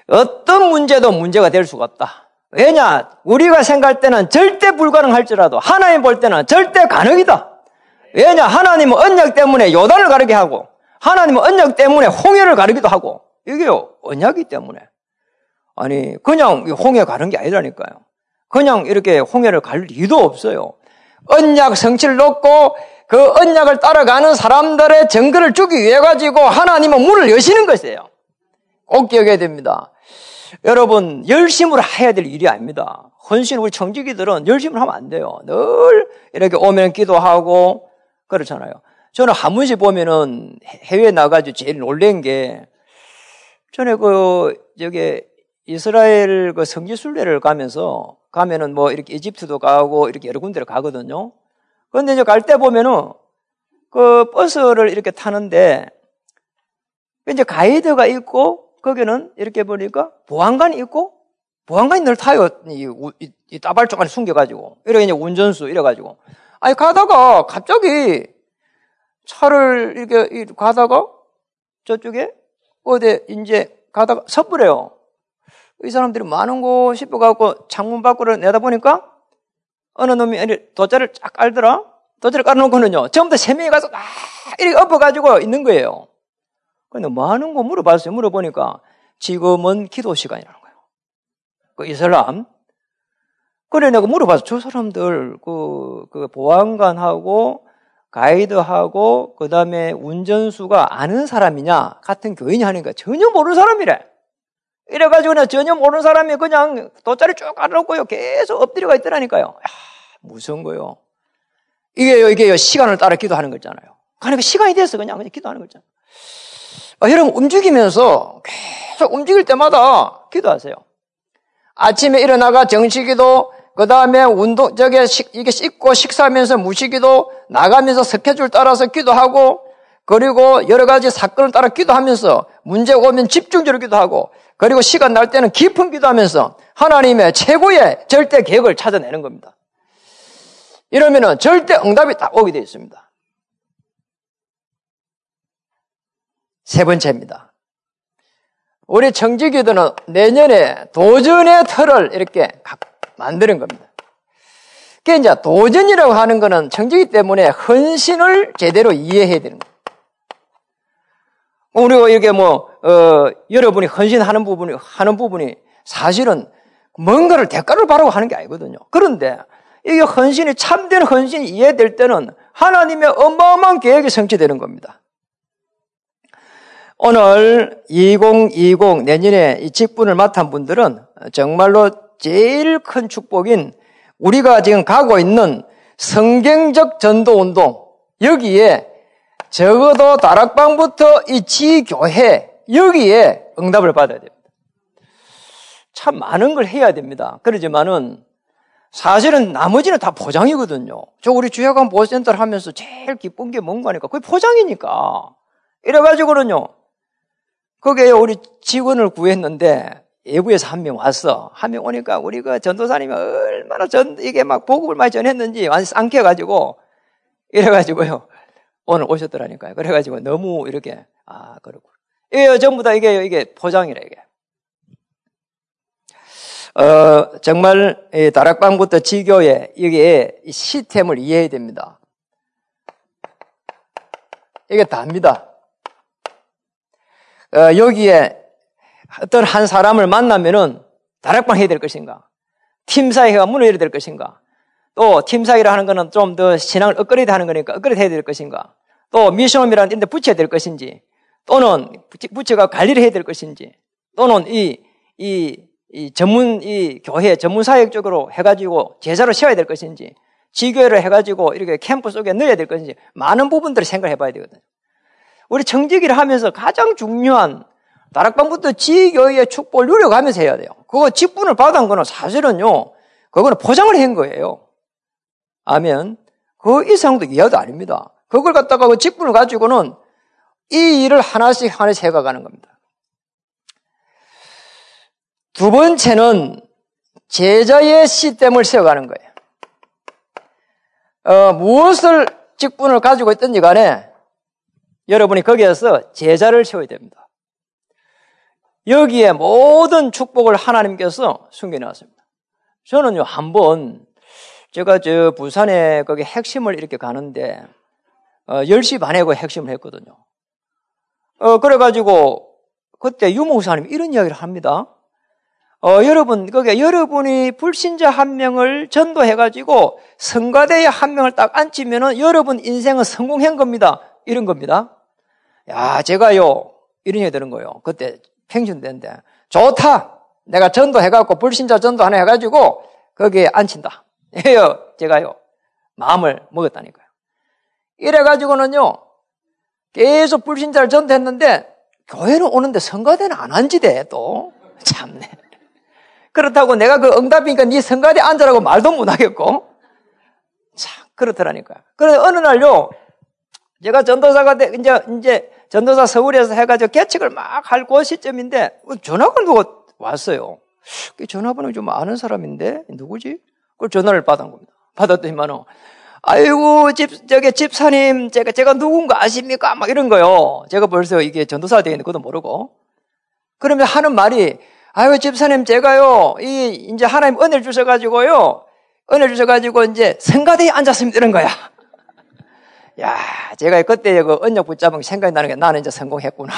어떤 문제도 문제가 될 수가 없다. 왜냐? 우리가 생각할 때는 절대 불가능할지라도 하나님 볼 때는 절대 가능이다. 왜냐? 하나님은 언약 때문에 요단을 가르게 하고 하나님은 언약 때문에 홍해를 가르기도 하고 이게 언약이 때문에 아니 그냥 홍해 가는 게 아니라니까요. 그냥 이렇게 홍해를 갈 리도 없어요. 언약 성취를 놓고 그 언약을 따라가는 사람들의 증거를 주기 위해 가지고 하나님은 문을 여시는 것이에요. 꼭 기억해야 됩니다. 여러분, 열심으로 해야 될 일이 아닙니다. 헌신 우리 청지기들은 열심을 하면 안 돼요. 늘 이렇게 오면 기도하고 그렇잖아요. 저는 한 번씩 보면은 해외 나가지고 제일 놀란 게 전에 그 저기 이스라엘 그 성지 순례를 가면서 가면은 뭐 이렇게 이집트도 가고 이렇게 여러 군데를 가거든요. 그런데 이제 갈 때 보면은 그 버스를 이렇게 타는데 이제 가이드가 있고 거기는 이렇게 보니까 보안관이 있고 보안관이 늘 타요. 이, 이, 이 따발쪽 안에 숨겨가지고 이렇게 이제 운전수 이래가지고 아니 가다가 갑자기 차를 이렇게 가다가 저쪽에 어디 이제 가다가 섣부래요. 이 사람들이 많은 곳 싶어갖고 창문 밖으로 내다보니까 어느 놈이 돗자를 쫙 깔더라. 돗자를 깔아놓고는요. 전부 다 세 명이 가서 막 이렇게 엎어가지고 있는 거예요. 근데 많은 거 물어봤어요. 물어보니까 지금은 기도 시간이라는 거예요. 그 이슬람. 그래 내가 물어봤어. 저 사람들 그, 그 보안관하고 가이드하고 그 다음에 운전수가 아는 사람이냐 같은 교인이 하니까 전혀 모르는 사람이래. 이래가지고 나 전혀 모르는 사람이 그냥 돗자리 쭉 깔아놓고요. 계속 엎드려가 있더라니까요. 야, 무서운 거요. 이게요, 이게요, 시간을 따라 기도하는 거잖아요. 그러니까 시간이 돼서 그냥, 그냥 기도하는 거잖아요. 아, 여러분, 움직이면서 계속 움직일 때마다 기도하세요. 아침에 일어나가 정식기도, 그 다음에 운동, 저게, 이게 씻고 식사하면서 무식기도, 나가면서 스케줄 따라서 기도하고, 그리고 여러 가지 사건을 따라 기도하면서 문제가 오면 집중적으로 기도하고 그리고 시간 날 때는 깊은 기도하면서 하나님의 최고의 절대 계획을 찾아내는 겁니다. 이러면은 절대 응답이 딱 오게 되어 있습니다. 세 번째입니다. 우리 청지기도는 내년에 도전의 틀을 이렇게 만드는 겁니다. 그게 이제 도전이라고 하는 것은 청지기 때문에 헌신을 제대로 이해해야 되는 거예요. 우리가 이렇게 뭐, 어, 여러분이 헌신하는 부분이, 하는 부분이 사실은 뭔가를 대가를 바라고 하는 게 아니거든요. 그런데 이게 헌신이 참된 헌신이 이해될 때는 하나님의 어마어마한 계획이 성취되는 겁니다. 오늘 2020 내년에 이 직분을 맡은 분들은 정말로 제일 큰 축복인 우리가 지금 가고 있는 성경적 전도 운동 여기에 적어도 다락방부터 이 지교회 여기에 응답을 받아야 됩니다. 참 많은 걸 해야 됩니다. 그러지만은 사실은 나머지는 다 포장이거든요. 저 우리 주야관 보호센터를 하면서 제일 기쁜 게 뭔가 하니까 그게 포장이니까. 이래가지고는요. 거기에 우리 직원을 구했는데 외부에서 한 명 왔어. 한 명 오니까 우리가 그 전도사님이 얼마나 전, 이게 막 보급을 많이 전했는지 완전 쌍켜가지고 이래가지고요. 오늘 오셨더라니까요. 그래가지고 너무 이렇게, 아, 그렇고. 이게 전부 다 이게, 이게 포장이라, 이게. 어, 정말, 이 다락방부터 지교에, 이게 시스템을 이해해야 됩니다. 이게 답니다. 어, 여기에 어떤 한 사람을 만나면은 다락방 해야 될 것인가? 팀 사회가 무너져야 될 것인가? 또 팀 사회를 하는 것은 좀더 신앙을 업그레이드 하는 거니까 업그레이드 해야 될 것인가? 또 미션홈이라는 데 붙여야 될 것인지 또는 부처가 관리를 해야 될 것인지 또는 이, 이, 이 전문, 이 교회 전문 사역적으로 해가지고 제자로 세워야 될 것인지 지교회를 해가지고 이렇게 캠프 속에 넣어야 될 것인지 많은 부분들을 생각해 봐야 되거든요. 우리 청지기를 하면서 가장 중요한 다락방부터 지교회의 축복을 누려가면서 해야 돼요. 그거 직분을 받은 거는 사실은요, 그거는 포장을 한 거예요. 아면 그 이상도 이하도 아닙니다. 그걸 갖다가 그 직분을 가지고는 이 일을 하나씩 하나씩 해가가는 겁니다. 두 번째는 제자의 시스템을 세워가는 거예요. 어, 무엇을 직분을 가지고 있든지 간에 여러분이 거기에서 제자를 세워야 됩니다. 여기에 모든 축복을 하나님께서 숨겨놨습니다. 저는요, 한 번, 제가 저 부산에 거기 핵심을 이렇게 가는데, 어, 10시 반에 그 핵심을 했거든요. 어, 그래가지고, 그때 유목사님이 이런 이야기를 합니다. 어, 여러분, 거기에 여러분이 불신자 한 명을 전도해가지고 성가대에 한 명을 딱 앉히면은 여러분 인생은 성공한 겁니다. 이런 겁니다. 야, 제가요, 이런 얘기 들은 거예요. 그때 팽신된데 좋다. 내가 전도해갖고 불신자 전도 하나 해가지고 거기에 앉힌다. 해요. 제가요. 마음을 먹었다니까요. 이래가지고는요. 계속 불신자를 전도했는데 교회는 오는데 성가대는 안 앉지대 또. 참네. 그렇다고 내가 그 응답이니까 네 성가대 앉으라고 말도 못 하겠고. 참 그렇더라니까요. 그래서 어느 날요. 제가 전도사가 돼, 이제, 이제 전도사 서울에서 해가지고 개척을 막 할 그 시점인데 전화가 누가 왔어요. 그 전화번호 좀 아는 사람인데 누구지? 그걸 전화를 받은 겁니다. 받았더니만은 아이고 집 저기 집사님 제가 제가 누군가 아십니까? 막 이런 거요. 제가 벌써 이게 전도사 되겠는 것도 모르고 그러면 하는 말이 아이고 집사님 제가요 이 이제 하나님 은혜를 주셔가지고요 은혜 주셔가지고 이제 성가대에 앉았습니다 이런 거야. 야 제가 그때 그 언약 붙잡은 생각이 나는 게 나는 이제 성공했구나.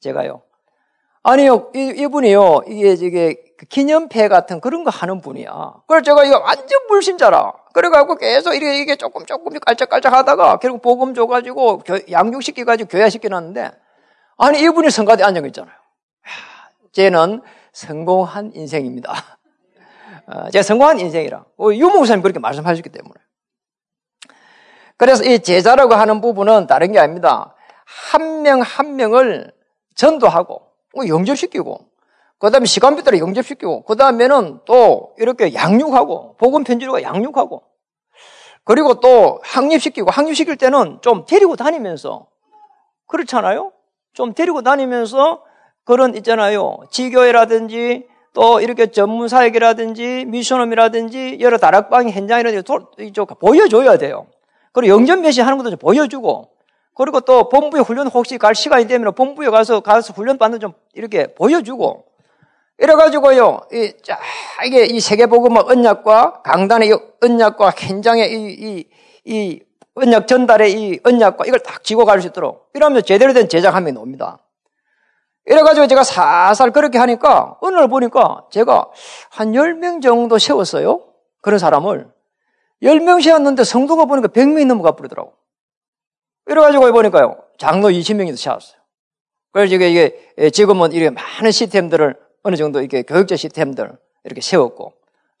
제가요. 아니요 이, 이분이요 이게 이게 그 기념패 같은 그런 거 하는 분이야. 그래서 제가 이거 완전 불신자라. 그래갖고 계속 이게, 이게 조금 조금 깔짝깔짝 하다가 결국 복음 줘가지고 양육시켜가지고 교회시켜놨는데 아니 이분이 성가대 앉아있잖아요. 쟤는 성공한 인생입니다. 어, 제가 성공한 인생이라. 어, 유목사님 그렇게 말씀하셨기 때문에. 그래서 이 제자라고 하는 부분은 다른 게 아닙니다. 한 명한 한 명을 전도하고 뭐 영접시키고 그 다음에 시간표대로 영접시키고, 그 다음에는 또 이렇게 양육하고, 복음 편지로 양육하고, 그리고 또 학립시키고, 학립시킬 때는 좀 데리고 다니면서, 그렇잖아요? 좀 데리고 다니면서 그런 있잖아요. 지교회라든지 또 이렇게 전문 사역이라든지 미션홈이라든지 여러 다락방 현장이라든지 보여줘야 돼요. 그리고 영전 메시 하는 것도 좀 보여주고 그리고 또 본부에 훈련 혹시 갈 시간이 되면 본부에 가서 가서 훈련 받는 좀 이렇게 보여주고 이래가지고요, 이, 자, 이게 이 세계복음의 언약과 강단의 언약과 현장의 이, 이, 이 언약 전달의 이 언약과 이걸 딱 지고 갈 수 있도록 이러면 제대로 된 제작 한 명이 나옵니다. 이래가지고 제가 살살 그렇게 하니까 날 보니까 제가 한 10명 정도 세웠어요. 그런 사람을. 10명 세웠는데 성도가 보니까 100명이 넘어가 버리더라고. 이래가지고 보니까요. 장로 20명이 세웠어요. 그래서 이게 지금은 이렇게 많은 시스템들을 어느 정도 이렇게 교육자 시스템들 이렇게 세웠고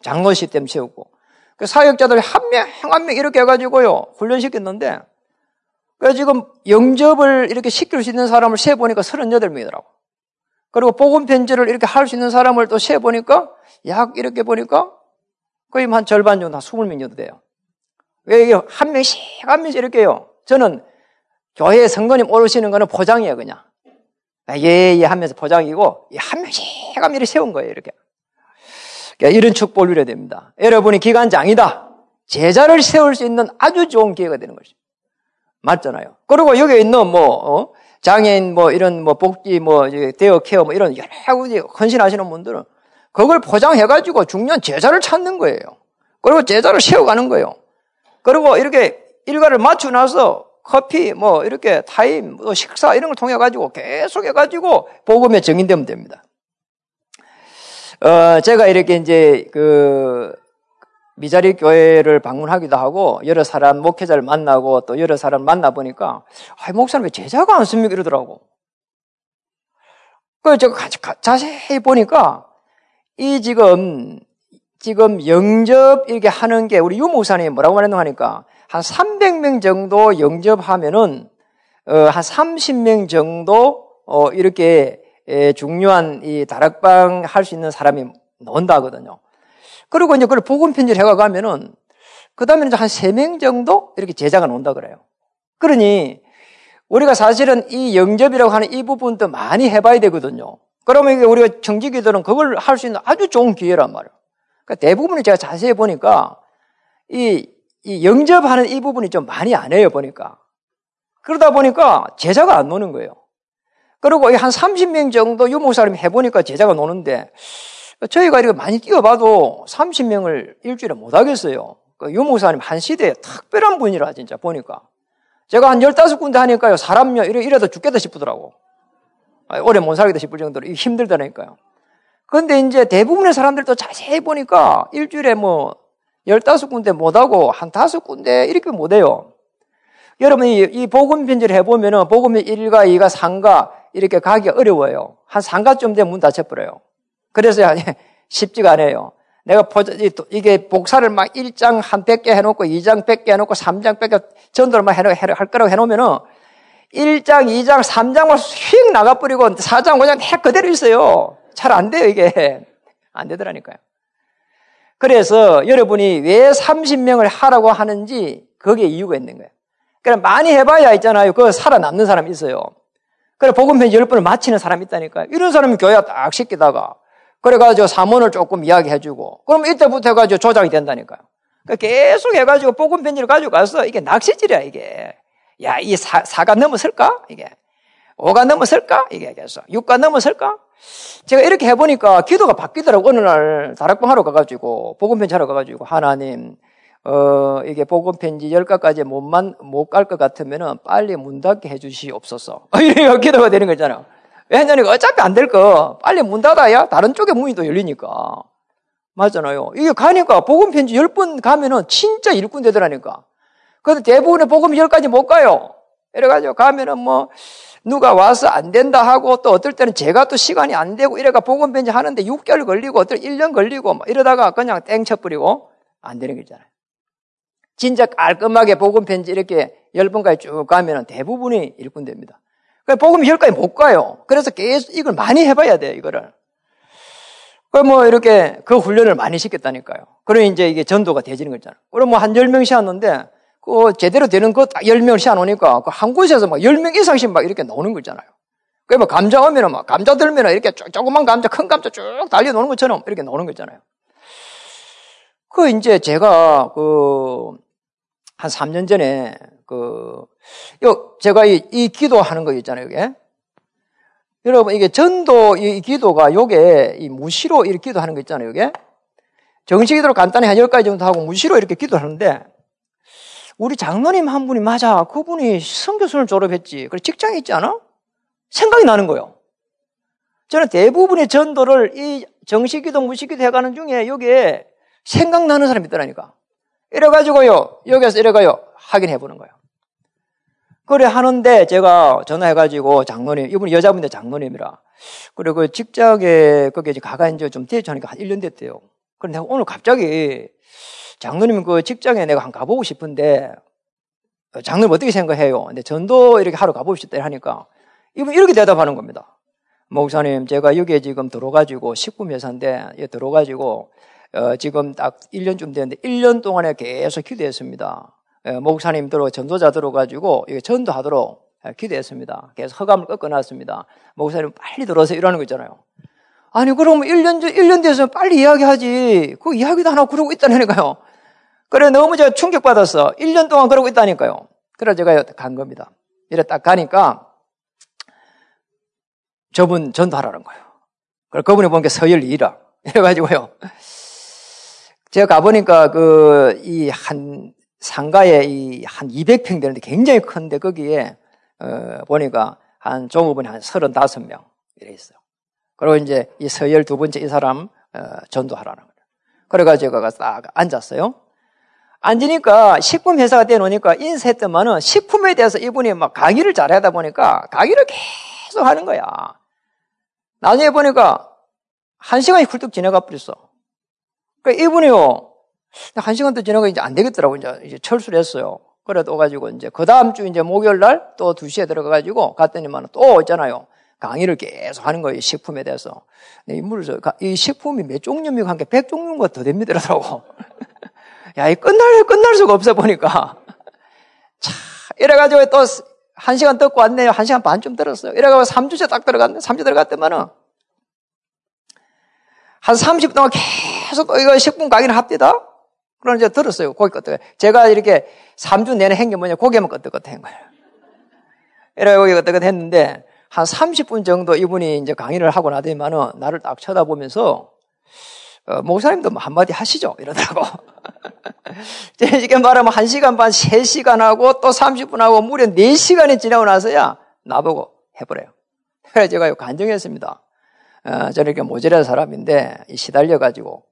장로 시스템 세웠고 그 사역자들 한 명 한 명 이렇게 해가지고요 훈련시켰는데 그 지금 영접을 이렇게 시킬 수 있는 사람을 세 보니까 38명이더라고. 그리고 복음 편지를 이렇게 할 수 있는 사람을 또 세 보니까 약 이렇게 보니까 거의 한 절반 정도 한 20명 정도 돼요. 왜 이게 한 명씩 한 명씩 이렇게요. 저는 교회에 성건님 오르시는 거는 포장이에요, 그냥. 아, 예, 예 하면서 포장이고, 한 명씩 한 명이 세운 거예요, 이렇게. 그러니까 이런 축복을 누려야 됩니다. 여러분이 기관장이다. 제자를 세울 수 있는 아주 좋은 기회가 되는 것이죠. 맞잖아요. 그리고 여기 있는 뭐, 어? 장애인 뭐 이런 뭐 복지 뭐 대어 케어 뭐 이런 여러 가지 헌신하시는 분들은 그걸 포장해가지고 중요한 제자를 찾는 거예요. 그리고 제자를 세워가는 거예요. 그리고 이렇게 일과를 맞추고 나서 커피, 뭐, 이렇게 타임, 뭐 식사 이런 걸 통해 가지고 계속 해 가지고 복음에 정인되면 됩니다. 어, 제가 이렇게 이제 그 미자리 교회를 방문하기도 하고 여러 사람 목회자를 만나고 또 여러 사람 만나 보니까 아, 목사님 왜 제자가 안 씁니까? 이러더라고. 그 제가 자세히 보니까 이 지금 지금 영접 이렇게 하는 게 우리 유 목사님이 뭐라고 말했는가 하니까 한 300명 정도 영접하면은 어, 한 30명 정도 어, 이렇게 에, 중요한 이 다락방 할 수 있는 사람이 나온다거든요. 그리고 이제 그걸 복음 편지를 해가가면은 그 다음에 이제 한 3명 정도 이렇게 제자가 나온다 그래요. 그러니 우리가 사실은 이 영접이라고 하는 이 부분도 많이 해봐야 되거든요. 그러면 우리가 청지기들은 그걸 할 수 있는 아주 좋은 기회란 말이에요. 그러니까 대부분을 제가 자세히 보니까 이, 이 영접하는 이 부분이 좀 많이 안 해요, 보니까. 그러다 보니까 제자가 안 노는 거예요. 그리고 한 30명 정도 유목사님이 해보니까 제자가 노는데 저희가 이렇게 많이 뛰어봐도 30명을 일주일에 못 하겠어요. 그 유목사님 한 시대에 특별한 분이라 진짜 보니까. 제가 한 15군데 하니까요. 사람요. 이래, 이래도 죽겠다 싶더라고. 오래 못 살겠다 싶을 정도로 힘들다니까요. 그런데 이제 대부분의 사람들도 자세히 보니까 일주일에 뭐 15군데 못하고 한 5군데 이렇게 못해요. 여러분 이 이 복음 편지를 해보면은 복음의 1과 2가 3과 이렇게 가기 어려워요. 한 상가쯤 되면 문 닫혀버려요. 그래서 쉽지가 않아요. 내가 이게 복사를 막 1장 한 100개 해놓고 2장 100개 해놓고 3장 100개 전도를 막 해놓, 할 거라고 해놓으면은 1장, 2장, 3장을 휙 나가버리고 4장, 5장 핵 그대로 있어요. 잘 안 돼요, 이게. 안 되더라니까요. 그래서 여러분이 왜 30명을 하라고 하는지 거기에 이유가 있는 거예요. 그래 많이 해봐야 있잖아요. 그 살아남는 사람이 있어요. 그래 복음편지 10번을 마치는 사람이 있다니까요. 이런 사람이 교회 딱 시키다가 그래가지고 사문을 조금 이야기해주고 그럼 이때부터 해가지고 조작이 된다니까요. 그러니까 계속 해가지고 복음편지를 가지고 가서 이게 낚시질이야 이게. 야, 이 사, 4가 넘어설까? 이게. 5가 넘어설까? 이게 계속. 6가 넘어설까? 제가 이렇게 해보니까 기도가 바뀌더라고. 어느 날 다락방 하러 가가지고, 복음편지 하러 가가지고, 하나님, 어, 이게 복음편지 10가까지 못만, 못 갈 것 같으면은 빨리 문 닫게 해주시옵소서. 이래가 기도가 되는 거잖아. 왜냐면 어차피 안 될 거, 빨리 문 닫아야 다른 쪽에 문이 또 열리니까. 맞잖아요. 이게 가니까 복음편지 10번 가면은 진짜 일꾼 되더라니까. 그런데 대부분의 복음이 열까지 못 가요. 이래가지고 가면은 뭐, 누가 와서 안 된다 하고 또 어떨 때는 제가 또 시간이 안 되고 이래가 복음 편지 하는데 6개월 걸리고 어떨 1년 걸리고 막 이러다가 그냥 땡쳐버리고 안 되는 거잖아요. 진짜 깔끔하게 복음 편지 이렇게 10번까지 쭉 가면은 대부분이 일꾼 됩니다. 그러니까 복음이 10까지 못 가요. 그래서 계속 이걸 많이 해봐야 돼요, 이거를. 그뭐 이렇게 그 훈련을 많이 시켰다니까요. 그러면 이제 이게 전도가 되지는 거잖아요. 그럼 뭐 한 10명씩 하는데 그 제대로 되는 거 딱 10명을 시켜놓으니까 그 한 곳에서 막 10명 이상씩 막 이렇게 나오는 거잖아요. 그뭐 감자 오면은 막 감자 들면은 이렇게 조그만 감자, 큰 감자 쭉 달려 노는 것처럼 이렇게 나오는 거잖아요. 그 이제 제가 그 한 3년 전에 그, 요, 제가 이, 이 기도하는 거 있잖아요, 이게. 여러분, 이게 전도, 이 기도가 요게, 이 무시로 이렇게 기도하는 거 있잖아요, 이게. 정식 기도로 간단히 한 10가지 정도 하고 무시로 이렇게 기도하는데, 우리 장로님 한 분이 맞아. 그분이 성교수를 졸업했지. 그래 직장에 있지 않아? 생각이 나는 거예요. 저는 대부분의 전도를 이 정식기도 무식기도 해가는 중에 여기에 생각나는 사람이 있더라니까. 이래가지고요. 여기서 이래가요. 확인해 보는 거예요. 그래 하는데 제가 전화해가지고 장로님, 이분이 여자분인데 장로님이라. 그리고 그 직장에 거기 이제 가가 이제 좀 되자니까 한 1년 됐대요. 그런데 오늘 갑자기 장로님 그 직장에 내가 한 가보고 싶은데 어, 장로님 어떻게 생각해요? 근데 전도 이렇게 하러 가봅시다 하니까 이분 이렇게 대답하는 겁니다. 목사님, 제가 여기에 지금 들어가지고 19회사인데 들어가지고 어, 지금 딱 1년쯤 됐는데 1년 동안에 계속 기도했습니다. 어, 목사님 들어 전도자 들어가지고 이게 전도하도록 기도했습니다. 계속 허감을 꺾어놨습니다. 목사님 빨리 들어서 이러는 거 있잖아요. 아니, 그럼 1년, 1년 돼서 빨리 이야기하지. 그 이야기도 하나 그러고 있다니까요. 그래, 너무 제가 충격받았어. 1년 동안 그러고 있다니까요. 그래 제가 간 겁니다. 이래 딱 가니까 저분 전도하라는 거예요. 그래 그분이 본 게 서열 2라. 이래가지고요. 제가 가보니까 그, 이 한, 상가에 이 한 200평 되는데 굉장히 큰데 거기에, 어, 보니까 한 종업원이 한 35명 이래 있어요. 그리고 이제 이 서열 두 번째 이 사람, 어, 전도하라는 거예요. 그래가지고 제가 딱 앉았어요. 앉으니까 식품 회사가 되놓으니까 인쇄했더만은 식품에 대해서 이분이 막 강의를 잘 하다 보니까 강의를 계속 하는 거야. 나중에 보니까 한 시간이 훌쩍 지나가 버렸어. 그러니까 이분이요. 한 시간 더 지나가 이제 안 되겠더라고. 이제, 이제 철수를 했어요. 그래도 오가지고 이제 그 다음 주 이제 목요일 날 또 2시에 들어가가지고 갔더니만 또 있잖아요. 강의를 계속 하는 거예요. 식품에 대해서. 인물을, 이 식품이 몇 종류입니까? 한게 100종류인가 더 됩니다. 라고. 야, 이 끝날, 끝날 수가 없어 보니까. 차, 이래가지고 또 한 시간 듣고 왔네요. 한 시간 반쯤 들었어요. 이래가지고 3주째 딱 들어갔네. 3주 들어갔더만은 한 30분 동안 계속 이거 식품 강의를 합디다. 그런 이제 들었어요. 고기 끄떡. 제가 이렇게 3주 내내 한 게 뭐냐. 고기만 끄떡끄떡 한 거예요. 이래가지고 끄떡끄떡 했는데 한 30분 정도 이분이 이제 강의를 하고 나더니만은 나를 딱 쳐다보면서 어, 목사님도 뭐 한마디 하시죠. 이러더라고. 이렇게 말하면 1시간 반, 3시간 하고 또 30분 하고 무려 4시간이 지나고 나서야 나보고 해보래요. 그래서 제가 간증했습니다. 어, 저는 이렇게 모자란 사람인데 시달려가지고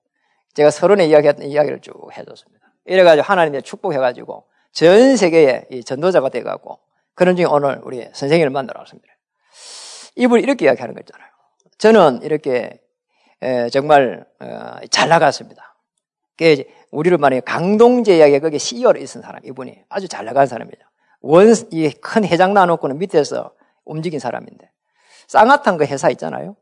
제가 서론에 이야기했던 이야기를 쭉 해줬습니다. 이래가지고 하나님의 축복해가지고 전 세계에 이 전도자가 돼가고 그런 중에 오늘 우리 선생님을 만나러 왔습니다. 이분이 이렇게 이야기하는 거잖아요. 저는 이렇게 정말 어, 잘 나갔습니다. 우리를 말해 강동재 이야기 거기에 CEO로 있은 사람 이분이 아주 잘 나간 사람이죠. 원, 이큰 회장 나놓고는 밑에서 움직인 사람인데 쌍화탕 그 회사 있잖아요.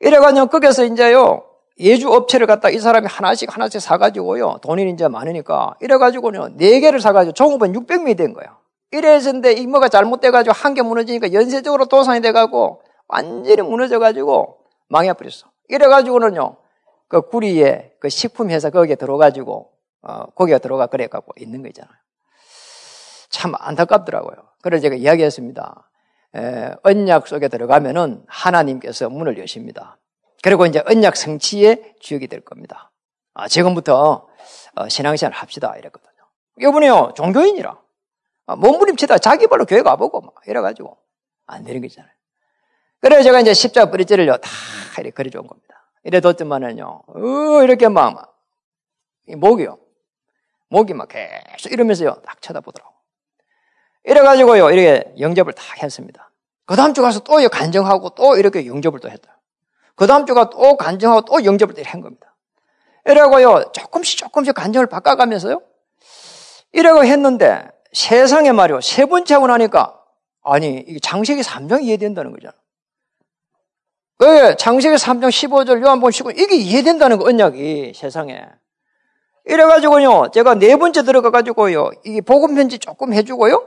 이래가지고 거기서 이제요 예주 업체를 갖다 이 사람이 하나씩 하나씩 사가지고요 돈이 이제 많으니까 이래가지고는 네 개를 사가지고 종업원 600명이 된 거예요. 이래서인데 이모가 잘못돼가지고 한 개 무너지니까 연쇄적으로 도산이 돼가고 완전히 무너져가지고 망해버렸어. 이래가지고는요, 그 구리에 그 식품회사 거기에 들어가지고, 어, 거기가 들어가 그래갖고 있는 거 있잖아요. 참 안타깝더라고요. 그래서 제가 이야기했습니다. 에, 언약 속에 들어가면은 하나님께서 문을 여십니다. 그리고 이제 언약 성취의 주역이 될 겁니다. 아, 지금부터 어, 신앙생활 합시다. 이랬거든요. 이분이요, 종교인이라. 아, 몸부림치다 자기 발로 교회 가보고 막 이래가지고 안 되는 거잖아요. 그래서 제가 이제 십자가 뿌리째를요, 다 이렇게 그려준 겁니다. 이래 뒀더만은요, 어, 이렇게 막, 목이요. 목이 막 계속 이러면서요, 딱 쳐다보더라고. 이래가지고요, 이렇게 영접을 다 했습니다. 그 다음 주 가서 또 간정하고 또 이렇게 영접을 또 했다. 그 다음 주가 또 간정하고 또 영접을 또 한 겁니다. 이래고요, 조금씩 조금씩 간정을 바꿔가면서요, 이래고 했는데, 세상에 말이요, 세 번째 하고 나니까, 아니, 이게 장세기 3장이 이해된다는 거잖아. 왜? 장세기 3장 15절 요한복음 19 이게 이해된다는 거 언약이 세상에. 이래가지고요 제가 네 번째 들어가가지고요 이게 복음 편지 조금 해주고요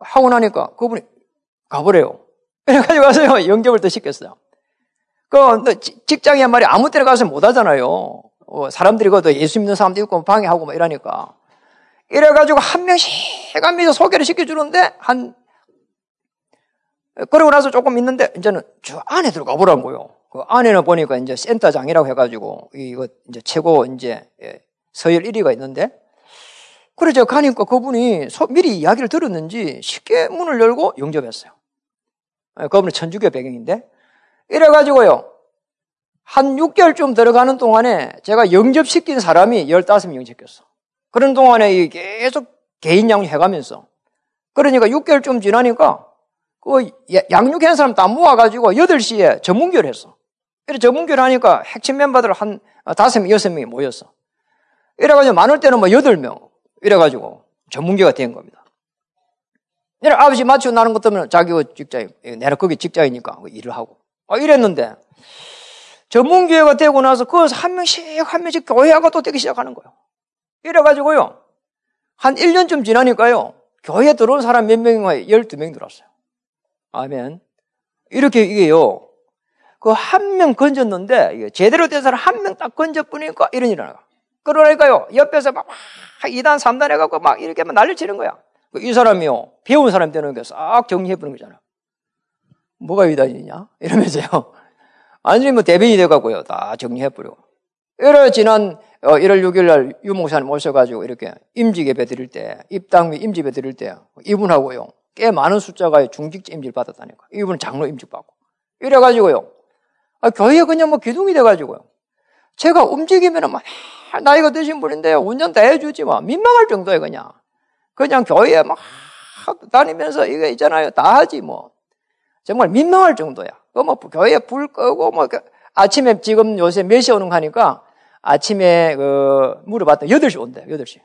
하고 나니까 그분이 가버려요. 이래가지고 가서요 영접을 더 시켰어요. 그 직장에 말이 아무 때나 가서 못 하잖아요. 어, 사람들이 그도 예수 믿는 사람도 있고 방해하고 막 이러니까. 이래가지고 한 명씩 해가면서 소개를 시켜주는데 한 그러고 나서 조금 있는데 이제는 저 안에 들어가 보라는 거요. 그 안에는 보니까 이제 센터장이라고 해가지고 이거 이제 최고 이제 예, 서열 1위가 있는데 그래 제가 가니까 그분이 미리 이야기를 들었는지 쉽게 문을 열고 영접했어요. 예, 그분은 천주교 배경인데 이래가지고요. 한 6개월쯤 들어가는 동안에 제가 영접시킨 사람이 15명 영접했어. 그런 동안에 계속 개인 양육 해가면서 그러니까 6개월쯤 지나니까 그 양육한 사람 다 모아가지고 8시에 전문교를 했어. 그래 전문교를 하니까 핵심 멤버들 한 5명, 6명이 모였어. 이래가지고 많을 때는 뭐 8명. 이래가지고 전문교가 된 겁니다. 내가 아버지 맞추고 나는 것 때문에 자기 직장이, 내가 거기 직장이니까 그 일을 하고. 아, 이랬는데, 전문교회가 되고 나서 그한 명씩 한 명씩 교회가 또 되기 시작하는 거예요. 이래가지고요. 한 1년쯤 지나니까요. 교회에 들어온 사람 몇 명이 12명 들어왔어요. 아멘. 이렇게 이게요. 그 한 명 건졌는데 제대로 된 사람 한 명 딱 건져보니까 이런 일이 나가. 그러니까요. 옆에서 막 2단, 3단 해갖고 막 이렇게 막 난리 치는 거야. 이 사람이요. 배운 사람 되는 게 싹 정리해보는 거잖아. 뭐가 이단이냐? 이러면서요. 아니, 뭐 대변이 돼갖고요. 다 정리해버리고. 이래 지난 1월 어, 6일 날 유목사님 오셔가지고 이렇게 임직 예배 드릴 때, 입당 및 임직 예배 드릴 때 이분하고요. 꽤 많은 숫자가 중직자 임직을 받았다니까. 이분은 장로 임직 받고. 이래가지고요. 아, 교회에 그냥 뭐 기둥이 돼가지고요. 제가 움직이면은 막 나이가 드신 분인데 운전 다 해주지 뭐 민망할 정도에 그냥. 그냥 교회에 막 다니면서 이거 있잖아요. 다 하지 뭐. 정말 민망할 정도야. 그뭐 교회에 불 끄고 뭐그 아침에 지금 요새 몇시 오는 거 하니까 아침에 그 물어봤더니 8시 온대. 8시.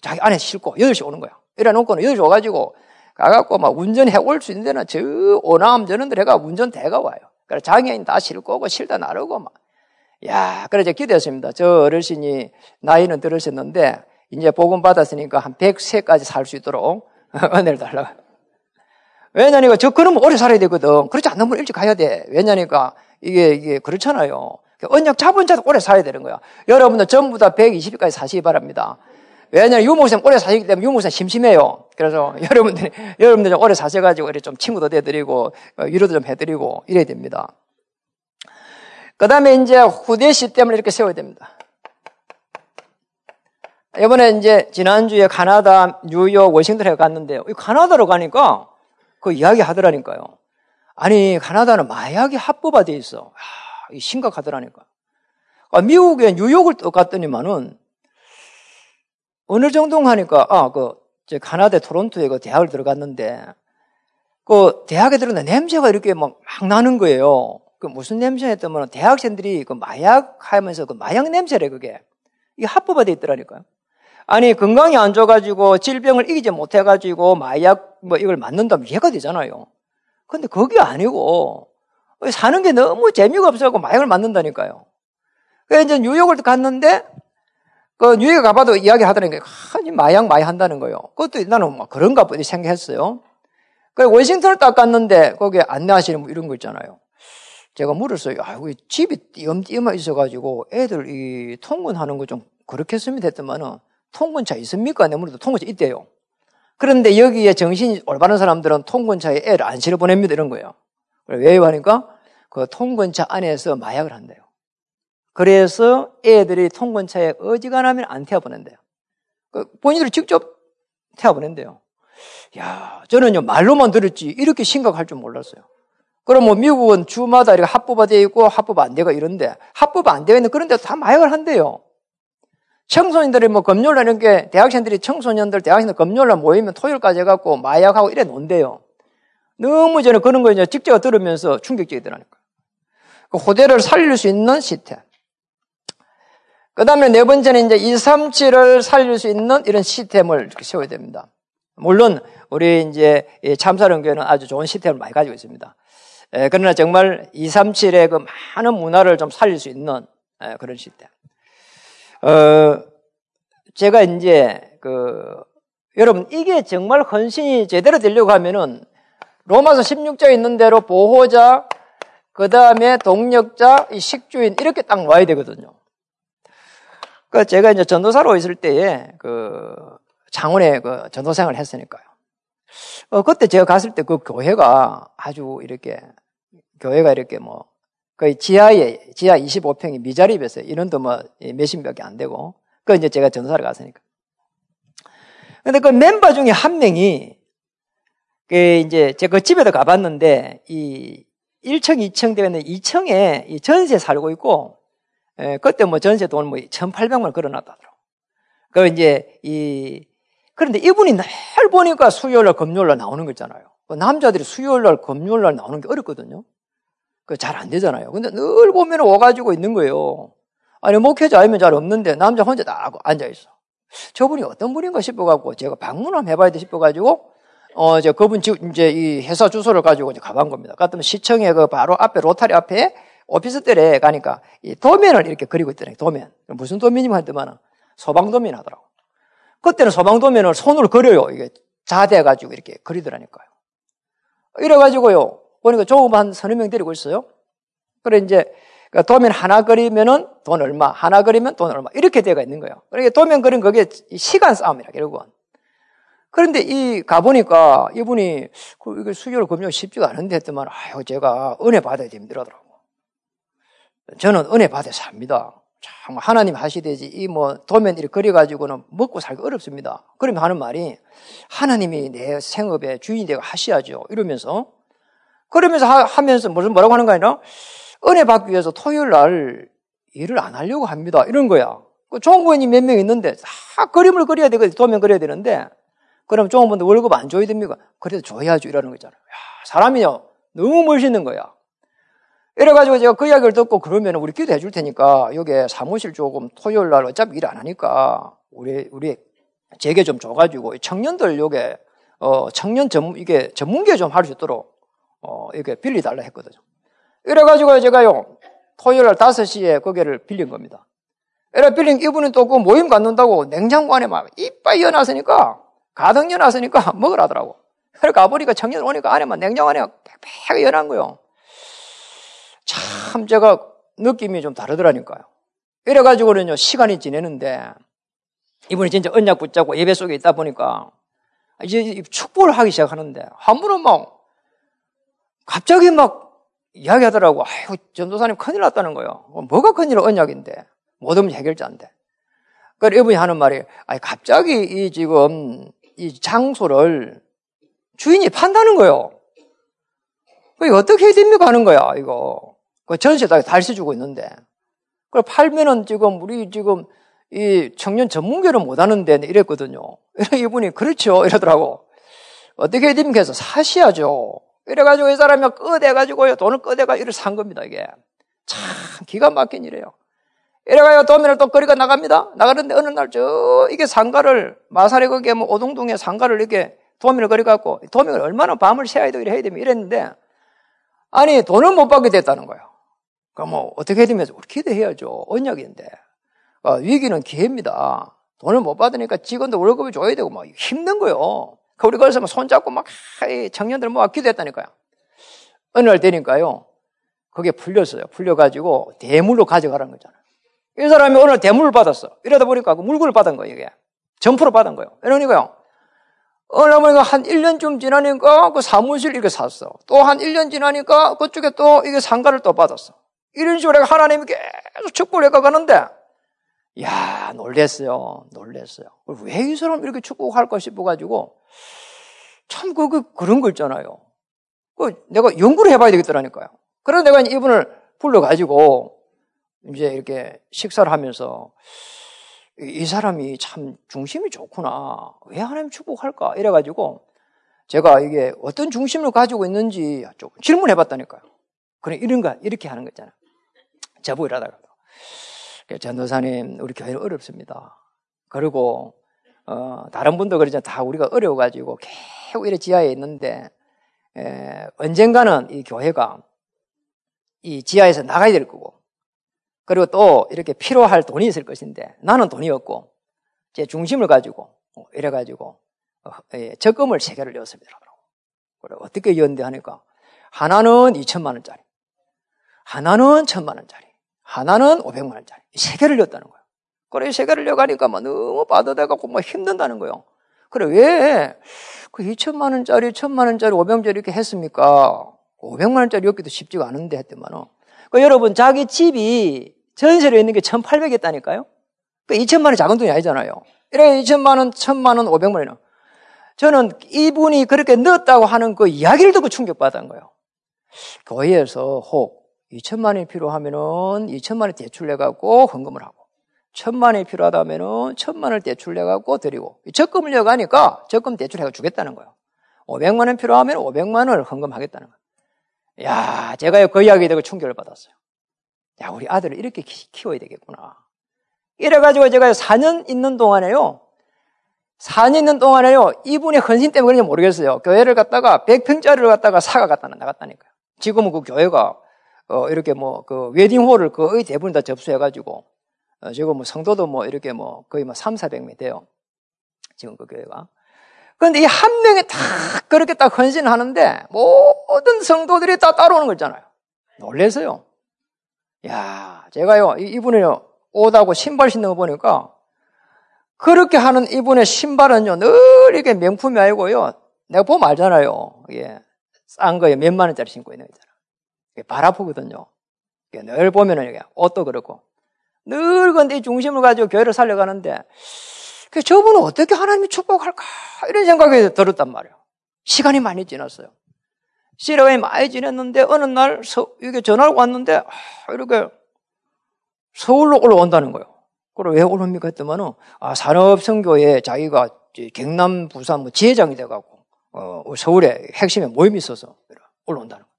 자기 안에 싣고 8시 오는 거야. 이래 놓고는 8시 와가지고 가갖고 막 운전해 올 수 있는 데는 저 오남 저런들 해가 운전대가 와요. 그래 장애인 다 싣고 오고 실다 나르고 막. 야, 그래 제 기대했습니다. 저 어르신이 나이는 들으셨는데 이제 복음 받았으니까 한 100세까지 살 수 있도록 은혜를 달라. 왜냐니까 저 그러면 오래 살아야 되거든. 그렇지 않으면 일찍 가야 돼. 왜냐니까 이게 이게 그렇잖아요. 언약 잡은 자도 오래 살아야 되는 거야. 여러분들 전부 다 120까지 사시기 바랍니다. 왜냐면 유목사님 오래 사시기 때문에 유목사님 심심해요. 그래서 여러분들, 여러분들 좀 오래 사셔가지고 이렇게 좀 친구도 돼드리고, 어, 위로도 좀 해드리고, 이래야 됩니다. 그 다음에 이제 후대 시스템을 이렇게 세워야 됩니다. 이번에 이제 지난주에 카나다, 뉴욕, 워싱턴에 갔는데요. 카나다로 가니까 그 이야기 하더라니까요. 아니, 카나다는 마약이 합법화돼 있어. 하, 심각하더라니까. 아, 미국에 뉴욕을 또 갔더니만은 어느 정도 하니까, 아, 그, 제 카나다 토론토에 그 대학을 들어갔는데, 그 대학에 들었는데 냄새가 이렇게 막, 막 나는 거예요. 그 무슨 냄새였더면 대학생들이 그 마약 하면서 그 마약 냄새래 그게. 이게 합법화돼 있더라니까요. 아니 건강이 안 좋아가지고 질병을 이기지 못해가지고 마약 뭐 이걸 맞는다면 이해가 되잖아요. 근데 그게 아니고 사는 게 너무 재미가 없어갖고 마약을 맞는다니까요. 그래서 이제 뉴욕을 갔는데 그 뉴욕에 가봐도 이야기 하더라니까 아니 마약 많이 한다는 거예요. 그것도 나는 뭐 그런가 보지 생각했어요. 그 워싱턴을 딱 갔는데 거기 안내하시는 뭐 이런 거 있잖아요. 제가 물었어요. 아, 여기 집이 띄엄띄엄 있어가지고 애들 이 통근하는 거 좀 그렇게 했으면 됐더만은 통근차 있습니까? 내 물어도 통근차 있대요. 그런데 여기에 정신이 올바른 사람들은 통근차에 애를 안 실어 보냅니다. 이런 거예요. 왜요? 하니까 그 통근차 안에서 마약을 한대요. 그래서 애들이 통근차에 어지간하면 안 태워보낸대요. 그 본인들이 직접 태워보낸대요. 야, 저는요, 말로만 들었지, 이렇게 심각할 줄 몰랐어요. 그럼 뭐 미국은 주마다 이렇게 합법화 되어 있고 합법 안 되고 이런데 합법 안 되어 있는 그런 데 다 마약을 한대요. 청소년들이 뭐 금요일날 이렇게 대학생들이 청소년들 대학생들 금요일날 모이면 토요일까지 해갖고 마약하고 이래 논대요. 너무 저는 그런 거 이제 직접 들으면서 충격적이더라니까. 그 호대를 살릴 수 있는 시스템. 그 다음에 네 번째는 이제 237을 살릴 수 있는 이런 시스템을 이렇게 세워야 됩니다. 물론 우리 이제 참사령교회는 아주 좋은 시스템을 많이 가지고 있습니다. 그러나 정말 237의 그 많은 문화를 좀 살릴 수 있는 그런 시스템. 어, 제가 이제 그 여러분 이게 정말 헌신이 제대로 되려고 하면은 로마서 16장에 있는 대로 보호자, 그 다음에 동력자, 식주인 이렇게 딱 놔야 되거든요. 그 제가 이제 전도사로 있을 때에 그 장원에 그 전도생을 했으니까요. 어, 그때 제가 갔을 때 그 교회가 아주 이렇게 교회가 이렇게 뭐 거의 지하에 지하 25평이 미자립에서 이런도 뭐 몇십몇개 안 되고 그 이제 제가 전사를 갔으니까. 근데 그 멤버 중에 한 명이 그 이제 제가 그 집에도 가봤는데 이 1층, 2층 되는 2층에 이 전세 살고 있고 에, 그때 뭐 전세 돈뭐 1,800만 걸어놨다더라고. 그 이제 이 그런데 이분이 늘 보니까 수요일 날, 금요일 날 나오는 거 있잖아요. 그 남자들이 수요일 날, 금요일 날 나오는 게 어렵거든요. 그 잘 안 되잖아요. 근데 늘 보면 와가지고 있는 거예요. 아니, 목회자 아니면 잘 없는데 남자 혼자 딱 앉아 있어. 저분이 어떤 분인가 싶어갖고 제가 방문 한번 해봐야 돼 싶어가지고 어, 이제 그분 집, 이제 이 회사 주소를 가지고 이제 가본 겁니다. 갔더니 시청에 그 바로 앞에 로타리 앞에 오피스텔에 가니까 이 도면을 이렇게 그리고 있더라고요. 도면. 무슨 도면이면 했더만 소방도면 하더라고. 그때는 소방도면을 손으로 그려요. 이게 자대가지고 이렇게 그리더라니까요. 이래가지고요. 보니까 조금 한 서너 명 데리고 있어요. 그래 이제 그러니까 도면 하나 그리면은 돈 얼마, 하나 그리면 돈 얼마 이렇게 되어 있는 거예요. 그러니까 도면 그린 그게 시간 싸움이라 결국은. 그런데 이 가보니까 이분이 그 이게 수요일 금요 쉽지가 않은데 했더만 아유 제가 은혜 받아야 힘들더라고. 저는 은혜 받아서 삽니다. 참 하나님 하시되지 이 뭐 도면 이렇게 그려 가지고는 먹고 살기 어렵습니다. 그러면 하는 말이 하나님이 내 생업의 주인이 되고 하셔야죠. 이러면서 그러면서 하, 면서 무슨 뭐라고 하는 거 아니라 은혜 받기 위해서 토요일 날 일을 안 하려고 합니다. 이런 거야. 그 종부인이 몇 명 있는데 다 그림을 그려야 되거든. 도면 그려야 되는데 그럼 종부인들 월급 안 줘야 됩니까? 그래도 줘야죠. 이러는 거잖아요. 야, 사람이요. 너무 멋있는 거야. 이래가지고 제가 그 이야기를 듣고 그러면 우리 기도해 줄 테니까 여기 사무실 조금 토요일 날 어차피 일 안 하니까 우리, 우리 제게 좀 줘가지고 청년들 요게 어, 청년 전, 이게 전문계 좀 할 수 있도록 어, 이렇게 빌리달라 했거든요. 이래가지고 제가요, 토요일 날 5시에 거기를 빌린 겁니다. 이래 빌린 이분은 또 그 모임 갖는다고 냉장고 안에 막 이빨 이어놨으니까, 가득 이어놨으니까 먹으라더라고. 그래 가보니까 청년 오니까 안에 막 냉장고 안에 팩팩 이어난 거요. 참 제가 느낌이 좀 다르더라니까요. 이래가지고는요, 시간이 지내는데, 이분이 진짜 언약 붙잡고 예배 속에 있다 보니까, 이제 축복을 하기 시작하는데, 한 분은 막, 갑자기 막 이야기하더라고. 아유, 전도사님 큰일 났다는 거예요. 뭐가 큰일 언약인데. 모든 해결자인데. 그래, 이분이 하는 말이, 아니, 갑자기 이 지금 이 장소를 주인이 판다는 거예요. 그 어떻게 해야 됩니까? 하는 거야, 이거. 그 전세다 달시 주고 있는데. 그래, 팔면은 지금 우리 지금 이 청년 전문교를 못 하는데 이랬거든요. 이분이 그렇죠. 이러더라고. 어떻게 해야 됩니까? 해서 사셔야죠. 이래가지고 이 사람이 끄대가지고요. 돈을 끄대가 이를 산 겁니다, 이게. 참 기가 막힌 일이에요. 이래가지고 도면을 또 거리가 나갑니다. 나가는데 어느 날 저, 이게 상가를, 마사리 거기에 뭐 오동동에 상가를 이렇게 도면을 거리갖고, 도면을 얼마나 밤을 새야 돼, 이래 해야 되면 이랬는데, 아니, 돈을 못 받게 됐다는 거예요. 그럼 뭐, 어떻게 해야 되면, 우리 기대해야죠. 언약인데. 어, 위기는 기회입니다. 돈을 못 받으니까 직원도 월급을 줘야 되고, 막 힘든 거예요. 그 우리 거기서 막 손잡고 막, 청년들 뭐 기도했다니까요. 어느 날 되니까요. 그게 풀렸어요. 풀려가지고 대물로 가져가라는 거잖아요. 이 사람이 오늘 대물을 받았어. 이러다 보니까 그 물건을 받은 거예요, 이게. 점프로 받은 거예요. 이러니까요. 어느 보니까 한 1년쯤 지나니까 그 사무실 이렇게 샀어. 또 한 1년 지나니까 그쪽에 또 이게 상가를 또 받았어. 이런 식으로 하나님이 계속 축복을 해가가는데, 야 놀랬어요. 놀랬어요. 왜 이 사람 이렇게 축복할까 싶어가지고, 참, 그, 그, 그런 거 있잖아요. 그, 내가 연구를 해봐야 되겠더라니까요. 그래서 내가 이분을 불러가지고, 이제 이렇게 식사를 하면서 이 사람이 참 중심이 좋구나. 왜 하나님 축복할까? 이래가지고 제가 이게 어떤 중심을 가지고 있는지 좀 질문해 봤다니까요. 그래, 이런가, 이렇게 하는 거 있잖아요. 저보고 이러다가도. 전도사님, 우리 교회는 어렵습니다. 그리고, 어, 다른 분도 그러잖아요. 다 우리가 어려워가지고 계속 이래 지하에 있는데, 에, 언젠가는 이 교회가 이 지하에서 나가야 될 거고, 그리고 또 이렇게 필요할 돈이 있을 것인데 나는 돈이 없고 제 중심을 가지고 어, 이래가지고 어, 예, 적금을 세 개를 넣었습니다. 그래 어떻게 연대하니까 하나는 2천만 원짜리, 하나는 천만 원짜리, 하나는 500만 원짜리 세 개를 넣었다는 거예요. 그래 세 개를 넣어가니까 막 너무 빠듯해갖고 막 힘든다는 거예요. 그래 왜 그 2천만 원짜리, 천만 원짜리, 500만 원짜리 이렇게 했습니까? 500만 원짜리 였기도 쉽지가 않은데 했더만은 그 여러분, 자기 집이 전세로 있는 게 1,800이었다니까요? 그 2천만 원 작은 돈이 아니잖아요. 이래 2천만 원, 1천만 원, 500만 원이나. 저는 이분이 그렇게 넣었다고 하는 그 이야기를 듣고 충격받은 거예요. 교회에서 혹 2천만 원이 필요하면은 2천만 원 대출 내갖고 헌금을 하고, 1천만 원이 필요하다면은 1천만 원을 대출 내갖고 드리고, 적금을 내가니까 적금 대출해가 주겠다는 거예요. 500만 원 필요하면 500만 원을 헌금하겠다는 거예요. 야, 제가 그 이야기 듣고 충격을 받았어요. 야, 우리 아들을 이렇게 키워야 되겠구나. 이래가지고 제가 4년 있는 동안에요. 4년 있는 동안에요. 이분의 헌신 때문에 그런지 모르겠어요. 교회를 갔다가 100평짜리를 갔다가 사가 갔다 나갔다니까요. 지금은 그 교회가 어, 이렇게 뭐, 그, 웨딩홀을 거의 대부분 다 접수해가지고, 어, 지금 뭐 성도도 뭐 이렇게 뭐 거의 뭐 3, 400명 돼요. 지금 그 교회가. 그런데 이 한 명이 다 그렇게 딱 헌신하는데 모든 성도들이 다 따라오는 거잖아요. 놀래서요. 야, 제가요, 이분이요, 오다고 신발 신는 거 보니까 그렇게 하는 이분의 신발은요, 늘 이게 명품이 아니고요. 내가 보면 알잖아요. 이게 싼 거에 몇만 원짜리 신고 있는 거잖아. 이게 발 아프거든요. 늘 보면은 이게 옷도 그렇고. 늘 근데 이 중심을 가지고 교회를 살려가는데 그 저분은 어떻게 하나님이 축복할까? 이런 생각이 들었단 말이에요. 시간이 많이 지났어요. 시간이 많이 지났는데 어느 날 서, 이게 전화가 왔는데 아, 이렇게 서울로 올라온다는 거예요. 그래 왜 올라옵니까 했더만은 아 산업선교에 자기가 경남 부산 뭐 지회장이 돼가고 어, 서울에 핵심에 모임이 있어서 올라온다는 거예요.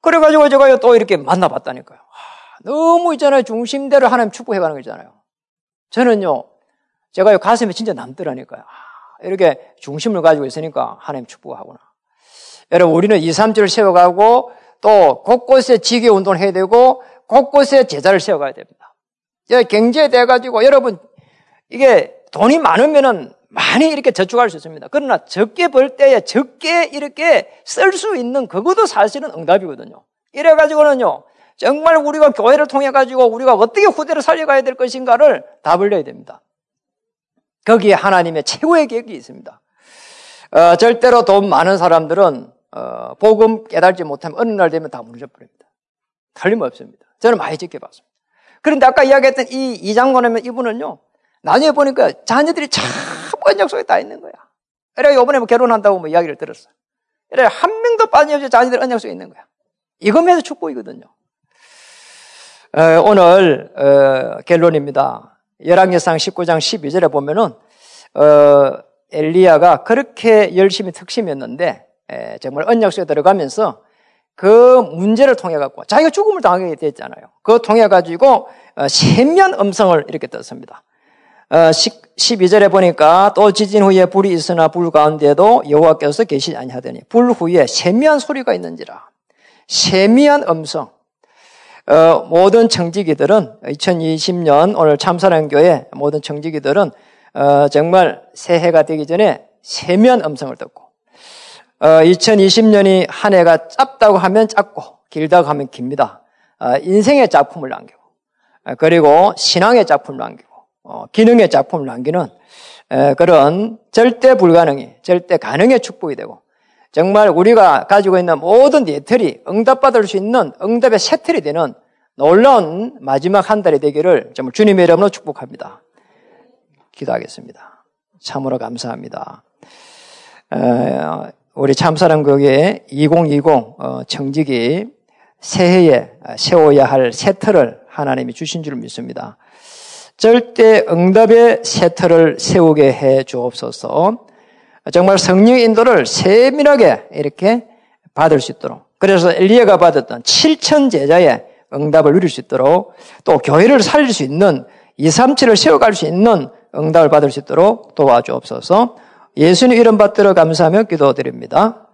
그래가지고 제가 또 이렇게 만나봤다니까요. 아, 너무 있잖아요 중심대로 하나님 축복해가는 거잖아요. 저는요 제가 가슴에 진짜 남더라니까요. 아, 이렇게 중심을 가지고 있으니까 하나님 축복하구나. 여러분, 우리는 2, 3주를 세워가고 또 곳곳에 지교 운동을 해야 되고 곳곳에 제자를 세워가야 됩니다. 경제돼가지고 여러분, 이게 돈이 많으면은 많이 이렇게 저축할 수 있습니다. 그러나 적게 벌 때에 적게 이렇게 쓸 수 있는 그것도 사실은 응답이거든요. 이래가지고는요, 정말 우리가 교회를 통해가지고 우리가 어떻게 후대를 살려가야 될 것인가를 답을 내야 됩니다. 거기에 하나님의 최고의 계획이 있습니다. 어, 절대로 돈 많은 사람들은 어, 복음 깨달지 못하면 어느 날 되면 다 무너져 버립니다. 틀림없습니다. 저는 많이 지켜봤습니다. 그런데 아까 이야기했던 이 이 장관이면 이분은요, 나중에 보니까 자녀들이 참 언약 속에 다 있는 거야. 그래 이번에 뭐 결혼한다고 뭐 이야기를 들었어요. 그래 한 명도 빠짐없이 자녀들 언약 속에 있는 거야. 이거면서 축복이거든요. 어, 오늘 어, 결론입니다. 열왕기상 19장 12절에 보면은 어, 엘리야가 그렇게 열심히 특심이었는데 정말 언약 속에 들어가면서 그 문제를 통해 갖고 자기가 죽음을 당하게 됐잖아요. 그거 통해 가지고 어, 세면 음성을 이렇게 떴습니다. 12절에 어, 보니까 또 지진 후에 불이 있으나 불 가운데도 여호와께서 계시지 아니하더니 불 후에 세미한 소리가 있는지라 세미한 음성 어, 모든 청지기들은 2020년 오늘 참사랑 교회 모든 청지기들은 어, 정말 새해가 되기 전에 세미한 음성을 듣고 어, 2020년이 한 해가 짧다고 하면 짧고 길다고 하면 깁니다. 어, 인생의 작품을 남기고 어, 그리고 신앙의 작품을 남기고 어, 기능의 작품을 남기는 에, 그런 절대 불가능이 절대 가능의 축복이 되고 정말 우리가 가지고 있는 모든 예틀이 응답받을 수 있는 응답의 새틀이 되는 놀라운 마지막 한 달이 되기를 정말 주님의 이름으로 축복합니다. 기도하겠습니다. 참으로 감사합니다. 우리 참사랑교회 2020 어, 정직이 새해에 세워야 할 세터를 하나님이 주신 줄 믿습니다. 절대 응답의 세터를 세우게 해 주옵소서. 정말 성령 인도를 세밀하게 이렇게 받을 수 있도록. 그래서 엘리야가 받았던 7천 제자의 응답을 누릴 수 있도록 또 교회를 살릴 수 있는 2, 3, 7을 세워갈 수 있는 응답을 받을 수 있도록 도와주옵소서. 예수님 이름 받들어 감사하며 기도드립니다.